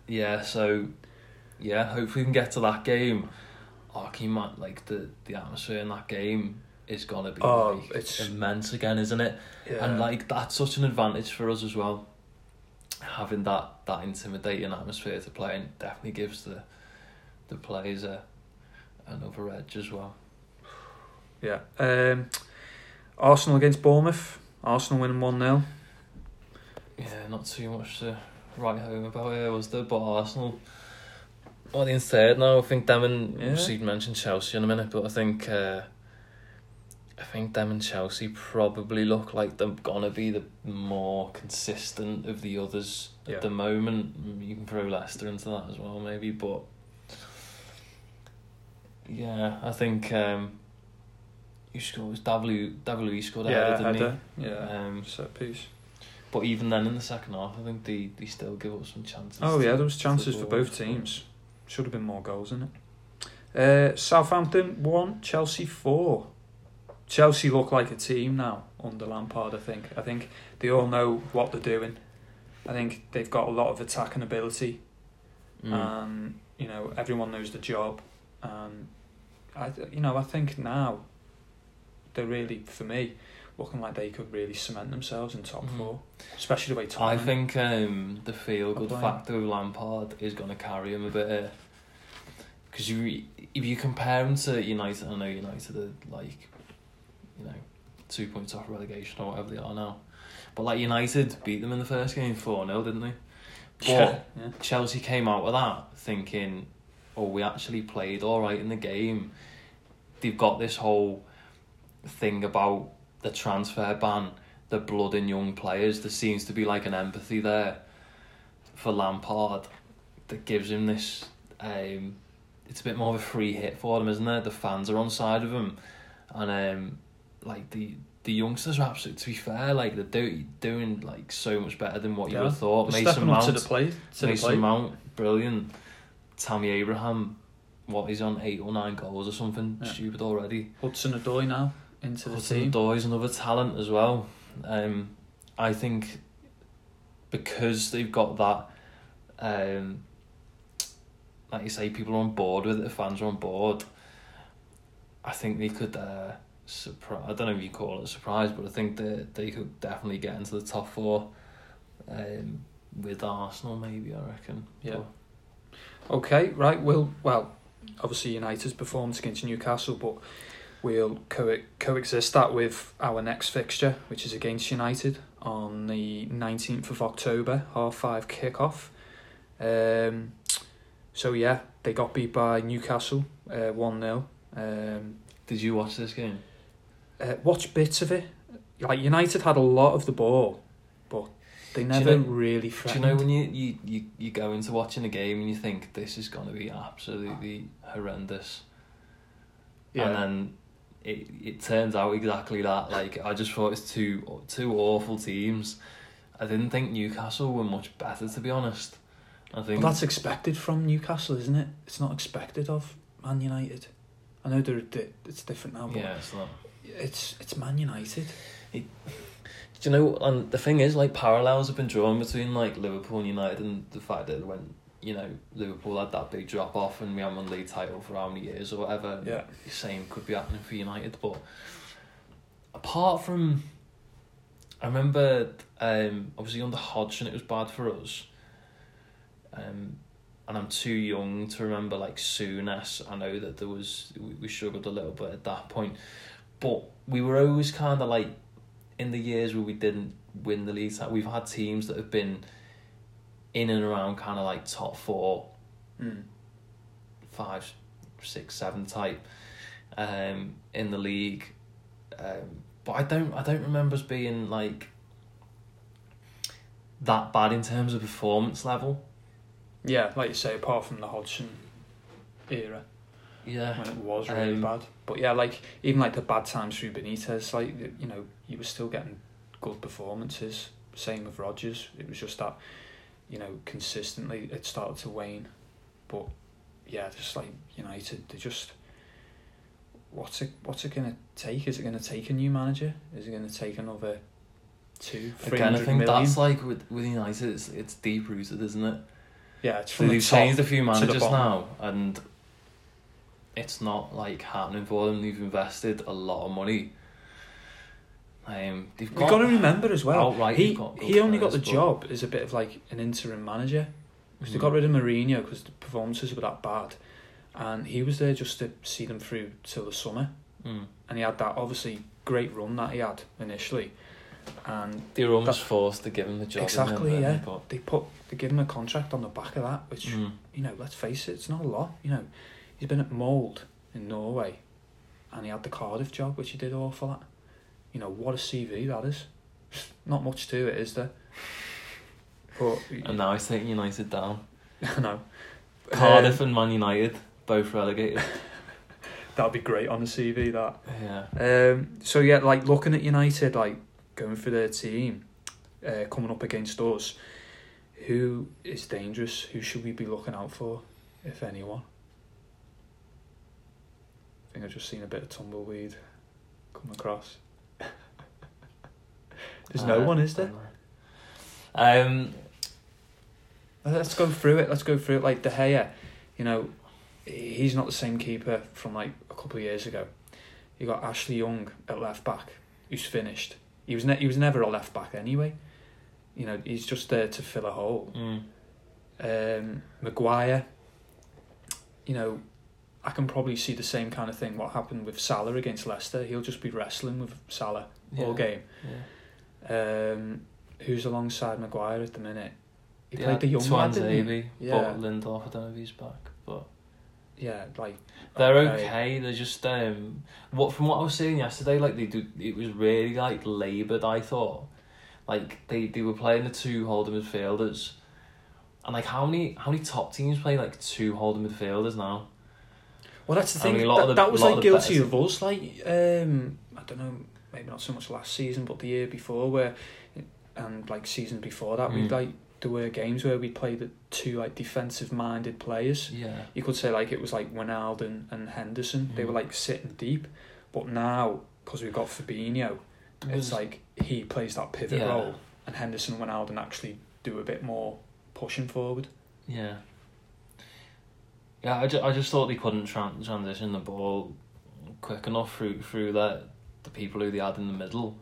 Speaker 2: Yeah, so yeah, hopefully we can get to that game. Oh, can you ma- like the the atmosphere in that game is gonna be
Speaker 1: Oh,
Speaker 2: like,
Speaker 1: it's-
Speaker 2: immense again, isn't it?
Speaker 1: Yeah.
Speaker 2: And like that's such an advantage for us as well. Having that that intimidating atmosphere to play in definitely gives the the players a another edge as well.
Speaker 1: yeah. Um, Arsenal against Bournemouth. Arsenal winning one 0
Speaker 2: Yeah, not too much to write home about here, was there? But Arsenal, well, the third now. I think them and
Speaker 1: Yeah.
Speaker 2: obviously mentioned Chelsea in a minute, but I think uh, I think them and Chelsea probably look like they're gonna be the more consistent of the others
Speaker 1: Yeah.
Speaker 2: at the moment. Mm, You can throw Leicester into that as well, maybe, but yeah, I think um, you scored was W W scored a
Speaker 1: yeah,
Speaker 2: header, didn't
Speaker 1: header.
Speaker 2: he?
Speaker 1: Yeah,
Speaker 2: Um,
Speaker 1: set piece.
Speaker 2: but even then, in the second half, I think they, they still give up some chances.
Speaker 1: Oh yeah, there was chances
Speaker 2: the
Speaker 1: for both teams. Should have been more goals in it. Uh, Southampton one, Chelsea four. Chelsea look like a team now under Lampard. I think. I think they all know what they're doing. I think they've got a lot of attacking ability,
Speaker 2: Mm.
Speaker 1: and you know everyone knows the job. And I, you know, I think now they're really, for me, looking like they could really cement themselves in top
Speaker 2: Mhm.
Speaker 1: four, especially the way
Speaker 2: I think um, the feel good factor of Lampard is going to carry him a bit. Because you, if you compare him to United, I know United are like, you know, two points off relegation or whatever they are now. But like United beat them in the first game 4 0, didn't they? But
Speaker 1: yeah, yeah.
Speaker 2: Chelsea came out with that thinking, oh, we actually played all right in the game. They've got this whole thing about the transfer ban, the blood in young players. There seems to be like an empathy there for Lampard that gives him this. Um, it's a bit more of a free hit for them, isn't it? The fans are on side of him, and um, like the the youngsters are absolutely. To be fair, like they're do, doing like so much better than what you would have thought.
Speaker 1: They're
Speaker 2: Mason Mount,
Speaker 1: to the plate. To the plate.
Speaker 2: Mount, brilliant. Tammy Abraham, what he's on eight or nine goals or something
Speaker 1: Yeah.
Speaker 2: stupid already.
Speaker 1: Hudson Odoi now into the
Speaker 2: Hudson
Speaker 1: team.
Speaker 2: Odoi is another talent as well. Um, I think because they've got that, um, like you say, people are on board with it. The fans are on board. I think they could. Uh, surprise. I don't know if you call it a surprise, but I think that they could definitely get into the top four. Um, with Arsenal, maybe I reckon.
Speaker 1: Yeah.
Speaker 2: But-
Speaker 1: Okay, right. We'll well, obviously United's performance against Newcastle, but we'll co- coexist that with our next fixture, which is against United on the nineteenth of October, half five kickoff. Um, so yeah, they got beat by Newcastle, uh, one 0 Um,
Speaker 2: Did you watch this game?
Speaker 1: uh, watch bits of it. Like United had a lot of the ball, they
Speaker 2: you
Speaker 1: never
Speaker 2: know-
Speaker 1: really
Speaker 2: Do you know when you, you, you, you go into watching a game and you think this is going to be absolutely horrendous,
Speaker 1: yeah.
Speaker 2: and then it it turns out exactly that. Like I just thought it's two two awful teams. I didn't think Newcastle were much better to be honest. I think
Speaker 1: But that's expected from Newcastle, isn't it? It's not expected of Man United. I know they're, it's different now, but
Speaker 2: yeah, it's not.
Speaker 1: it's it's Man United.
Speaker 2: Do you know? And the thing is, like parallels have been drawn between like Liverpool and United, and the fact that when you know Liverpool had that big drop off and we haven't won league title for how many years or whatever.
Speaker 1: Yeah.
Speaker 2: the same could be happening for United, but apart from, I remember um obviously under Hodgson it was bad for us. Um, and I'm too young to remember like Souness. I know that there was we, we struggled a little bit at that point, but we were always kind of like in the years where we didn't win the league. title, We've had teams that have been in and around kind of like top four
Speaker 1: Mm.
Speaker 2: five, six, seven type um, in the league. Um, but I don't I don't remember us being like that bad in terms of performance level.
Speaker 1: Yeah, like you say, apart from the Hodgson era
Speaker 2: Yeah.
Speaker 1: when it was really
Speaker 2: Um,
Speaker 1: bad. But yeah, like even like the bad times through Benitez, like you know, you were still getting good performances. Same with Rodgers. It was just that, you know, consistently it started to wane. But yeah, just like United, they just what's it what's it gonna take? Is it gonna take a new manager? Is it gonna take another two, three
Speaker 2: Again, I think
Speaker 1: million?
Speaker 2: that's like with with United, it's it's deep rooted, isn't it?
Speaker 1: yeah, it's
Speaker 2: So
Speaker 1: from the
Speaker 2: they've
Speaker 1: top.
Speaker 2: changed a few managers
Speaker 1: bottom.
Speaker 2: now, and it's not like happening for them. They've invested a lot of money. Um, they've
Speaker 1: You've
Speaker 2: got,
Speaker 1: got to remember as well.
Speaker 2: outright
Speaker 1: he
Speaker 2: got
Speaker 1: he only got the
Speaker 2: but-
Speaker 1: job as a bit of like an interim manager because they
Speaker 2: Mhm.
Speaker 1: got rid of Mourinho because the performances were that bad, and he was there just to see them through till the summer.
Speaker 2: Mm.
Speaker 1: And he had that obviously great run that he had initially, and
Speaker 2: They were almost
Speaker 1: That-
Speaker 2: forced to give him the job. in the end,
Speaker 1: exactly yeah,
Speaker 2: they? But,
Speaker 1: they put they give him a contract on the back of that, which
Speaker 2: mm.
Speaker 1: you know, let's face it, it's not a lot. You know, he's been at Molde in Norway, and he had the Cardiff job, which he did awful at. You know what a CV that is. Not much to it, is there? But
Speaker 2: And now he's taking United down.
Speaker 1: I know.
Speaker 2: Cardiff
Speaker 1: Um,
Speaker 2: and Man United both relegated.
Speaker 1: that'd be great on the CV. That.
Speaker 2: yeah.
Speaker 1: Um, so yeah, like looking at United, like going for their team, uh, coming up against us, who is dangerous? Who should we be looking out for, if anyone? Think I've just seen a bit of tumbleweed come across. There's no
Speaker 2: Uh,
Speaker 1: one, is there?
Speaker 2: Um,
Speaker 1: Let's go through it. Let's go through it. Like De Gea, you know, he's not the same keeper from like a couple of years ago. You got Ashley Young at left back, who's finished. He was ne- he was never a left back anyway. You know, he's just there to fill a hole.
Speaker 2: mm,
Speaker 1: Um, Maguire, you know, I can probably see the same kind of thing. What happened with Salah against Leicester? He'll just be wrestling with Salah all game.
Speaker 2: Yeah.
Speaker 1: Um, who's alongside Maguire at the minute? He
Speaker 2: They
Speaker 1: played the young lad, didn't he?
Speaker 2: Tuanzebe,
Speaker 1: Yeah.
Speaker 2: but Lindelof, I don't know if he's back. But
Speaker 1: Yeah, like
Speaker 2: they're okay. They're just um, what from what I was saying yesterday, like they do. It was really like laboured. I thought, like they they were playing the two holding midfielders, and like how many how many top teams play like two holding midfielders now?
Speaker 1: Well, that's the
Speaker 2: I
Speaker 1: thing.
Speaker 2: mean, a lot
Speaker 1: that,
Speaker 2: of the-
Speaker 1: that was like
Speaker 2: of
Speaker 1: guilty of us. Like, um, I don't know, maybe not so much last season, but the year before, where and like season before that, we
Speaker 2: Mm.
Speaker 1: like there were games where we played the two like defensive minded players.
Speaker 2: Yeah,
Speaker 1: You could say like it was like Wijnaldum and Henderson. They
Speaker 2: Mm.
Speaker 1: were like sitting deep, but now because we've got Fabinho,
Speaker 2: There
Speaker 1: it's like he plays that pivot
Speaker 2: Yeah.
Speaker 1: role, and Henderson and Wijnaldum actually do a bit more pushing forward.
Speaker 2: Yeah. Yeah, I, ju- I just thought they couldn't tran- transition the ball quick enough through through that the people who they had in the middle.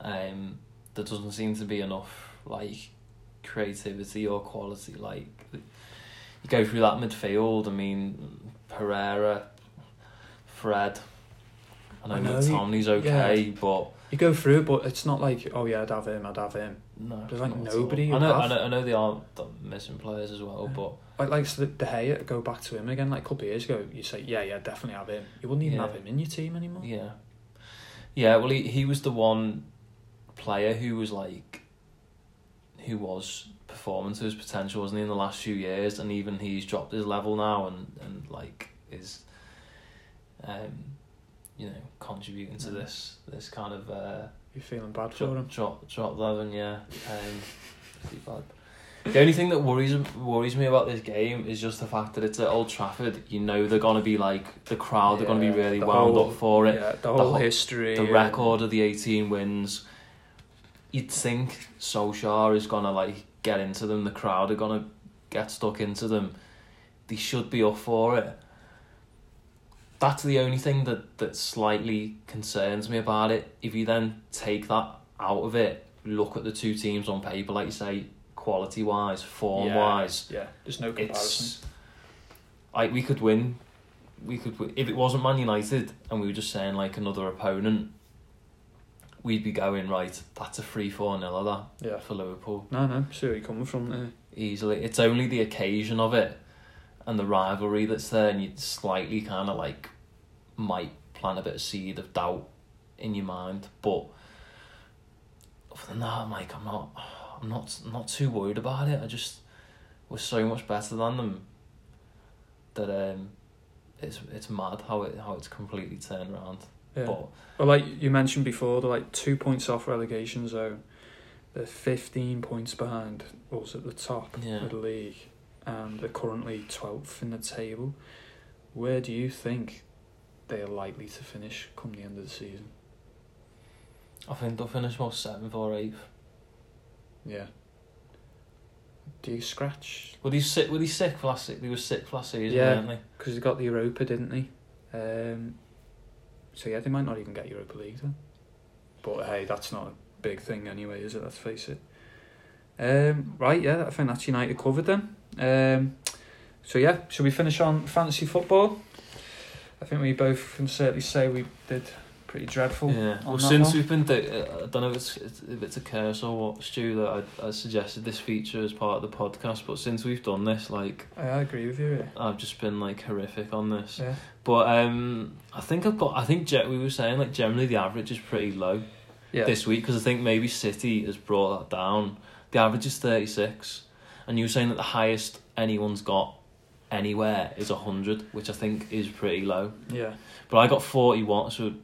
Speaker 2: Um, there doesn't seem to be enough like creativity or quality. Like you go through that midfield. I mean, Pereira, Fred. I know,
Speaker 1: I know,
Speaker 2: McTominay's okay, but
Speaker 1: You go through, but it's not like oh yeah, I'd have him, I'd have him.
Speaker 2: no,
Speaker 1: There's, like,
Speaker 2: not at all.
Speaker 1: nobody
Speaker 2: I know, I know, I know they are missing players as well,
Speaker 1: Yeah.
Speaker 2: but
Speaker 1: Like like so De Gea, go back to him again. Like a couple of years ago, you say yeah, yeah, definitely have him. You wouldn't even
Speaker 2: Yeah.
Speaker 1: have him in your team anymore.
Speaker 2: Yeah. Yeah, well he he was the one player who was like who was performing to his potential, wasn't he, in the last few years and even he's dropped his level now and, and like is um you know, contributing to this this kind of uh
Speaker 1: You're feeling bad for
Speaker 2: drop
Speaker 1: him.
Speaker 2: drop drop level, yeah. Um pretty bad. The only thing that worries worries me about this game is just the fact that it's at Old Trafford. You know they're gonna be like the crowd are gonna be really wound
Speaker 1: whole-
Speaker 2: up for it
Speaker 1: Yeah, the whole
Speaker 2: whole-
Speaker 1: history.
Speaker 2: the record of the 18 wins, you'd think Solskjaer is going to like get into them, the crowd are going to get stuck into them. They should be up for it. That's the only thing that, that slightly concerns me about it. If you then take that out of it, look at the two teams on paper, like you say, quality wise, form
Speaker 1: yeah,
Speaker 2: wise,
Speaker 1: Yeah, there's no comparison.
Speaker 2: like we could win. We could win. if it wasn't Man United and we were just saying like another opponent, we'd be going right. That's a three four nil of that
Speaker 1: Yeah.
Speaker 2: for Liverpool
Speaker 1: No, no, see where you're coming from there.
Speaker 2: easily. It's only the occasion of it and the rivalry that's there, and you slightly kind of like might plant a bit of seed of doubt in your mind. But other than that, I'm like I'm not, I'm not, not too worried about it. I just we're so much better than them that um, it's it's mad how it how it's completely turned around.
Speaker 1: Yeah.
Speaker 2: But
Speaker 1: Well, like you mentioned before, they're like two points off relegation zone. They're 15 points behind us at the top
Speaker 2: Yeah.
Speaker 1: of the league, and they're currently 12th in the table. Where do you think they are likely to finish come the end of the season?
Speaker 2: I think they'll finish about seventh or eighth.
Speaker 1: Yeah. Do you scratch?
Speaker 2: Were they sick? Were they sick for last? They were sick for last season,
Speaker 1: Yeah.
Speaker 2: weren't they?
Speaker 1: Because they got the Europa, didn't they? Um, so yeah, they might not even get Europa League then. But hey, that's not a big thing anyway, is it? Let's face it. Um, right, yeah, I think that's United covered then. Um, so yeah, should we finish on fantasy football? I think we both can certainly say we did pretty dreadful.
Speaker 2: Yeah. Well, since
Speaker 1: one.
Speaker 2: we've been, do- uh, I don't know if it's if it's a curse or what, Stu, that I, I suggested this feature as part of the podcast. But since we've done this, like
Speaker 1: I, I agree with you. Really.
Speaker 2: I've just been like horrific on this.
Speaker 1: Yeah.
Speaker 2: But um, I think I've got. I think ge- we were saying like generally the average is pretty low
Speaker 1: Yeah.
Speaker 2: this week because I think maybe City has brought that down. The average is thirty six, and you were saying that the highest anyone's got anywhere is hundred, which I think is pretty low.
Speaker 1: Yeah.
Speaker 2: But I got forty one, so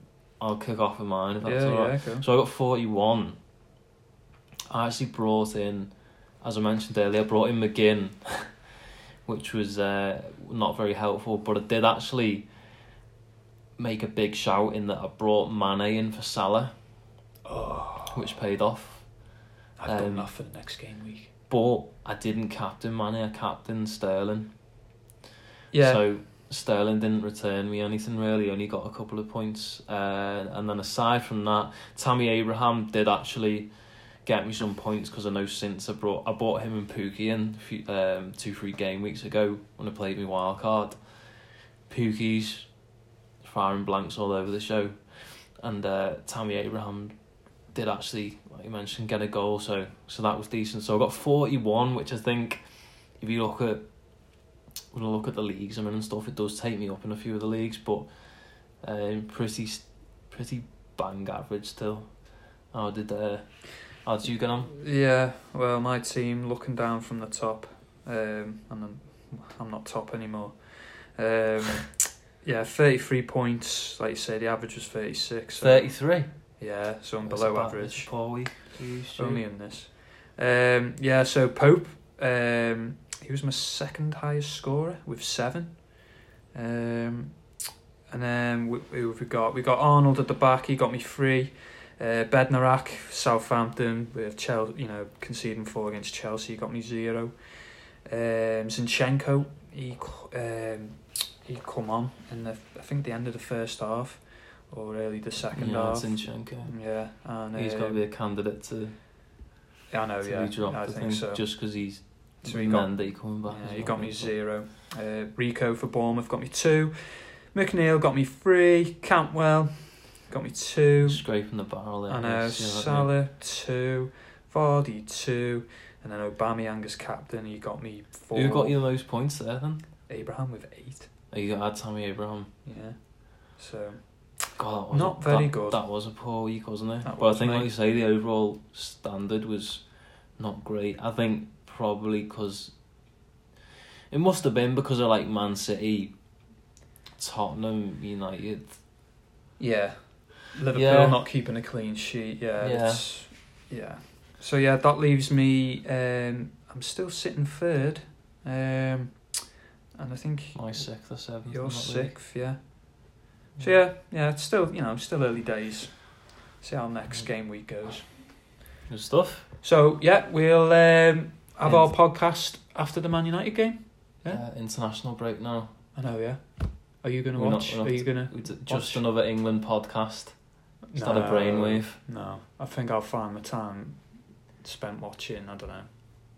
Speaker 2: I'll kick off with mine if that's
Speaker 1: yeah.
Speaker 2: alright.
Speaker 1: Yeah. Cool.
Speaker 2: So I got 41. I actually brought in, as I mentioned earlier, I brought in McGinn, which was uh, not very helpful, but I did actually make a big shout in that I brought Mane in for Salah,
Speaker 1: Oh,
Speaker 2: which paid off.
Speaker 1: I've done
Speaker 2: um,
Speaker 1: that for the next game week.
Speaker 2: But I didn't captain Mane, I captained Sterling.
Speaker 1: Yeah.
Speaker 2: So Sterling didn't return me anything really, only got a couple of points. Uh, and then aside from that, Tammy Abraham did actually get me some points because I know since I brought I bought him and Pukki in um, two three game weeks ago when I played my wild card. Pukki's firing blanks all over the show, and uh, Tammy Abraham did actually, like you mentioned, get a goal. So so that was decent. So I got forty one, which I think, if you look at when I look at the leagues I'm in and stuff, it does take me up in a few of the leagues, but um, pretty pretty bang average still. How did uh, how did you get on?
Speaker 1: Yeah, well, my team looking down from the top, um, and I'm, I'm not top anymore. Um, yeah, thirty three points. Like you say, the average was thirty six.
Speaker 2: Thirty three.
Speaker 1: Yeah, so I'm below average.
Speaker 2: Poor week.
Speaker 1: Only in this. Um, yeah, so Pope, um, he was my second highest scorer with seven. Um, and then we, who have we got? We got Arnold at the back. He got me three. Uh, Bednarek, Southampton with Chelsea, you know, conceding four against Chelsea. He got me zero. Um, Zinchenko, he um, he come on in the I think the end of the first half, or early the second
Speaker 2: yeah,
Speaker 1: half.
Speaker 2: Zinchenko.
Speaker 1: Yeah, and
Speaker 2: He's got to
Speaker 1: um,
Speaker 2: be a candidate to,
Speaker 1: I know.
Speaker 2: to
Speaker 1: Yeah,
Speaker 2: be dropped.
Speaker 1: I, think so.
Speaker 2: just because he's
Speaker 1: So he got-
Speaker 2: Mendy coming back.
Speaker 1: Yeah, he got me zero. Uh, Rico for Bournemouth got me two. McNeil got me three. Cantwell got me two.
Speaker 2: Scraping the barrel there.
Speaker 1: I know. Salah two. Vardy two. And then Aubameyang as captain, he got me four.
Speaker 2: Who got you the most points there then?
Speaker 1: Abraham with eight.
Speaker 2: Oh, you got Tammy Abraham.
Speaker 1: Yeah. So
Speaker 2: God, that was
Speaker 1: Not
Speaker 2: a,
Speaker 1: very
Speaker 2: that,
Speaker 1: good.
Speaker 2: That was a poor week, wasn't it?
Speaker 1: That
Speaker 2: but I think,
Speaker 1: mate.
Speaker 2: like you say, the overall standard was not great. I think probably because it must have been because of like Man City, Tottenham, United.
Speaker 1: yeah, Liverpool
Speaker 2: Yeah.
Speaker 1: not keeping a clean sheet. Yeah.
Speaker 2: Yeah.
Speaker 1: it's- yeah. So yeah, that leaves me. Um, I'm still sitting third. Um, and I think
Speaker 2: My sixth or seventh. League.
Speaker 1: sixth, yeah. So yeah, yeah, it's still you know still early days. See how next game week goes.
Speaker 2: Good stuff.
Speaker 1: So yeah, we'll um, have
Speaker 2: Yeah.
Speaker 1: our podcast after the Man United game. Yeah.
Speaker 2: Uh, international break now.
Speaker 1: I know, yeah. Are you gonna
Speaker 2: We're not-
Speaker 1: watch?
Speaker 2: we're not-
Speaker 1: Are you gonna?
Speaker 2: We d- Just
Speaker 1: Watch.
Speaker 2: another England podcast. Is that a brainwave?
Speaker 1: No, I think I'll find the time spent watching. I don't know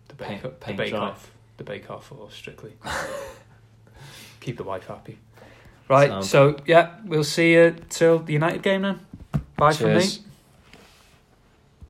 Speaker 1: the bake,
Speaker 2: Paint-
Speaker 1: the
Speaker 2: paint
Speaker 1: bake
Speaker 2: dry.
Speaker 1: off, the bake off, or strictly keep the wife happy. Right.
Speaker 2: Sound.
Speaker 1: So yeah, we'll see you till the United game then. Bye from me.
Speaker 2: Cheers.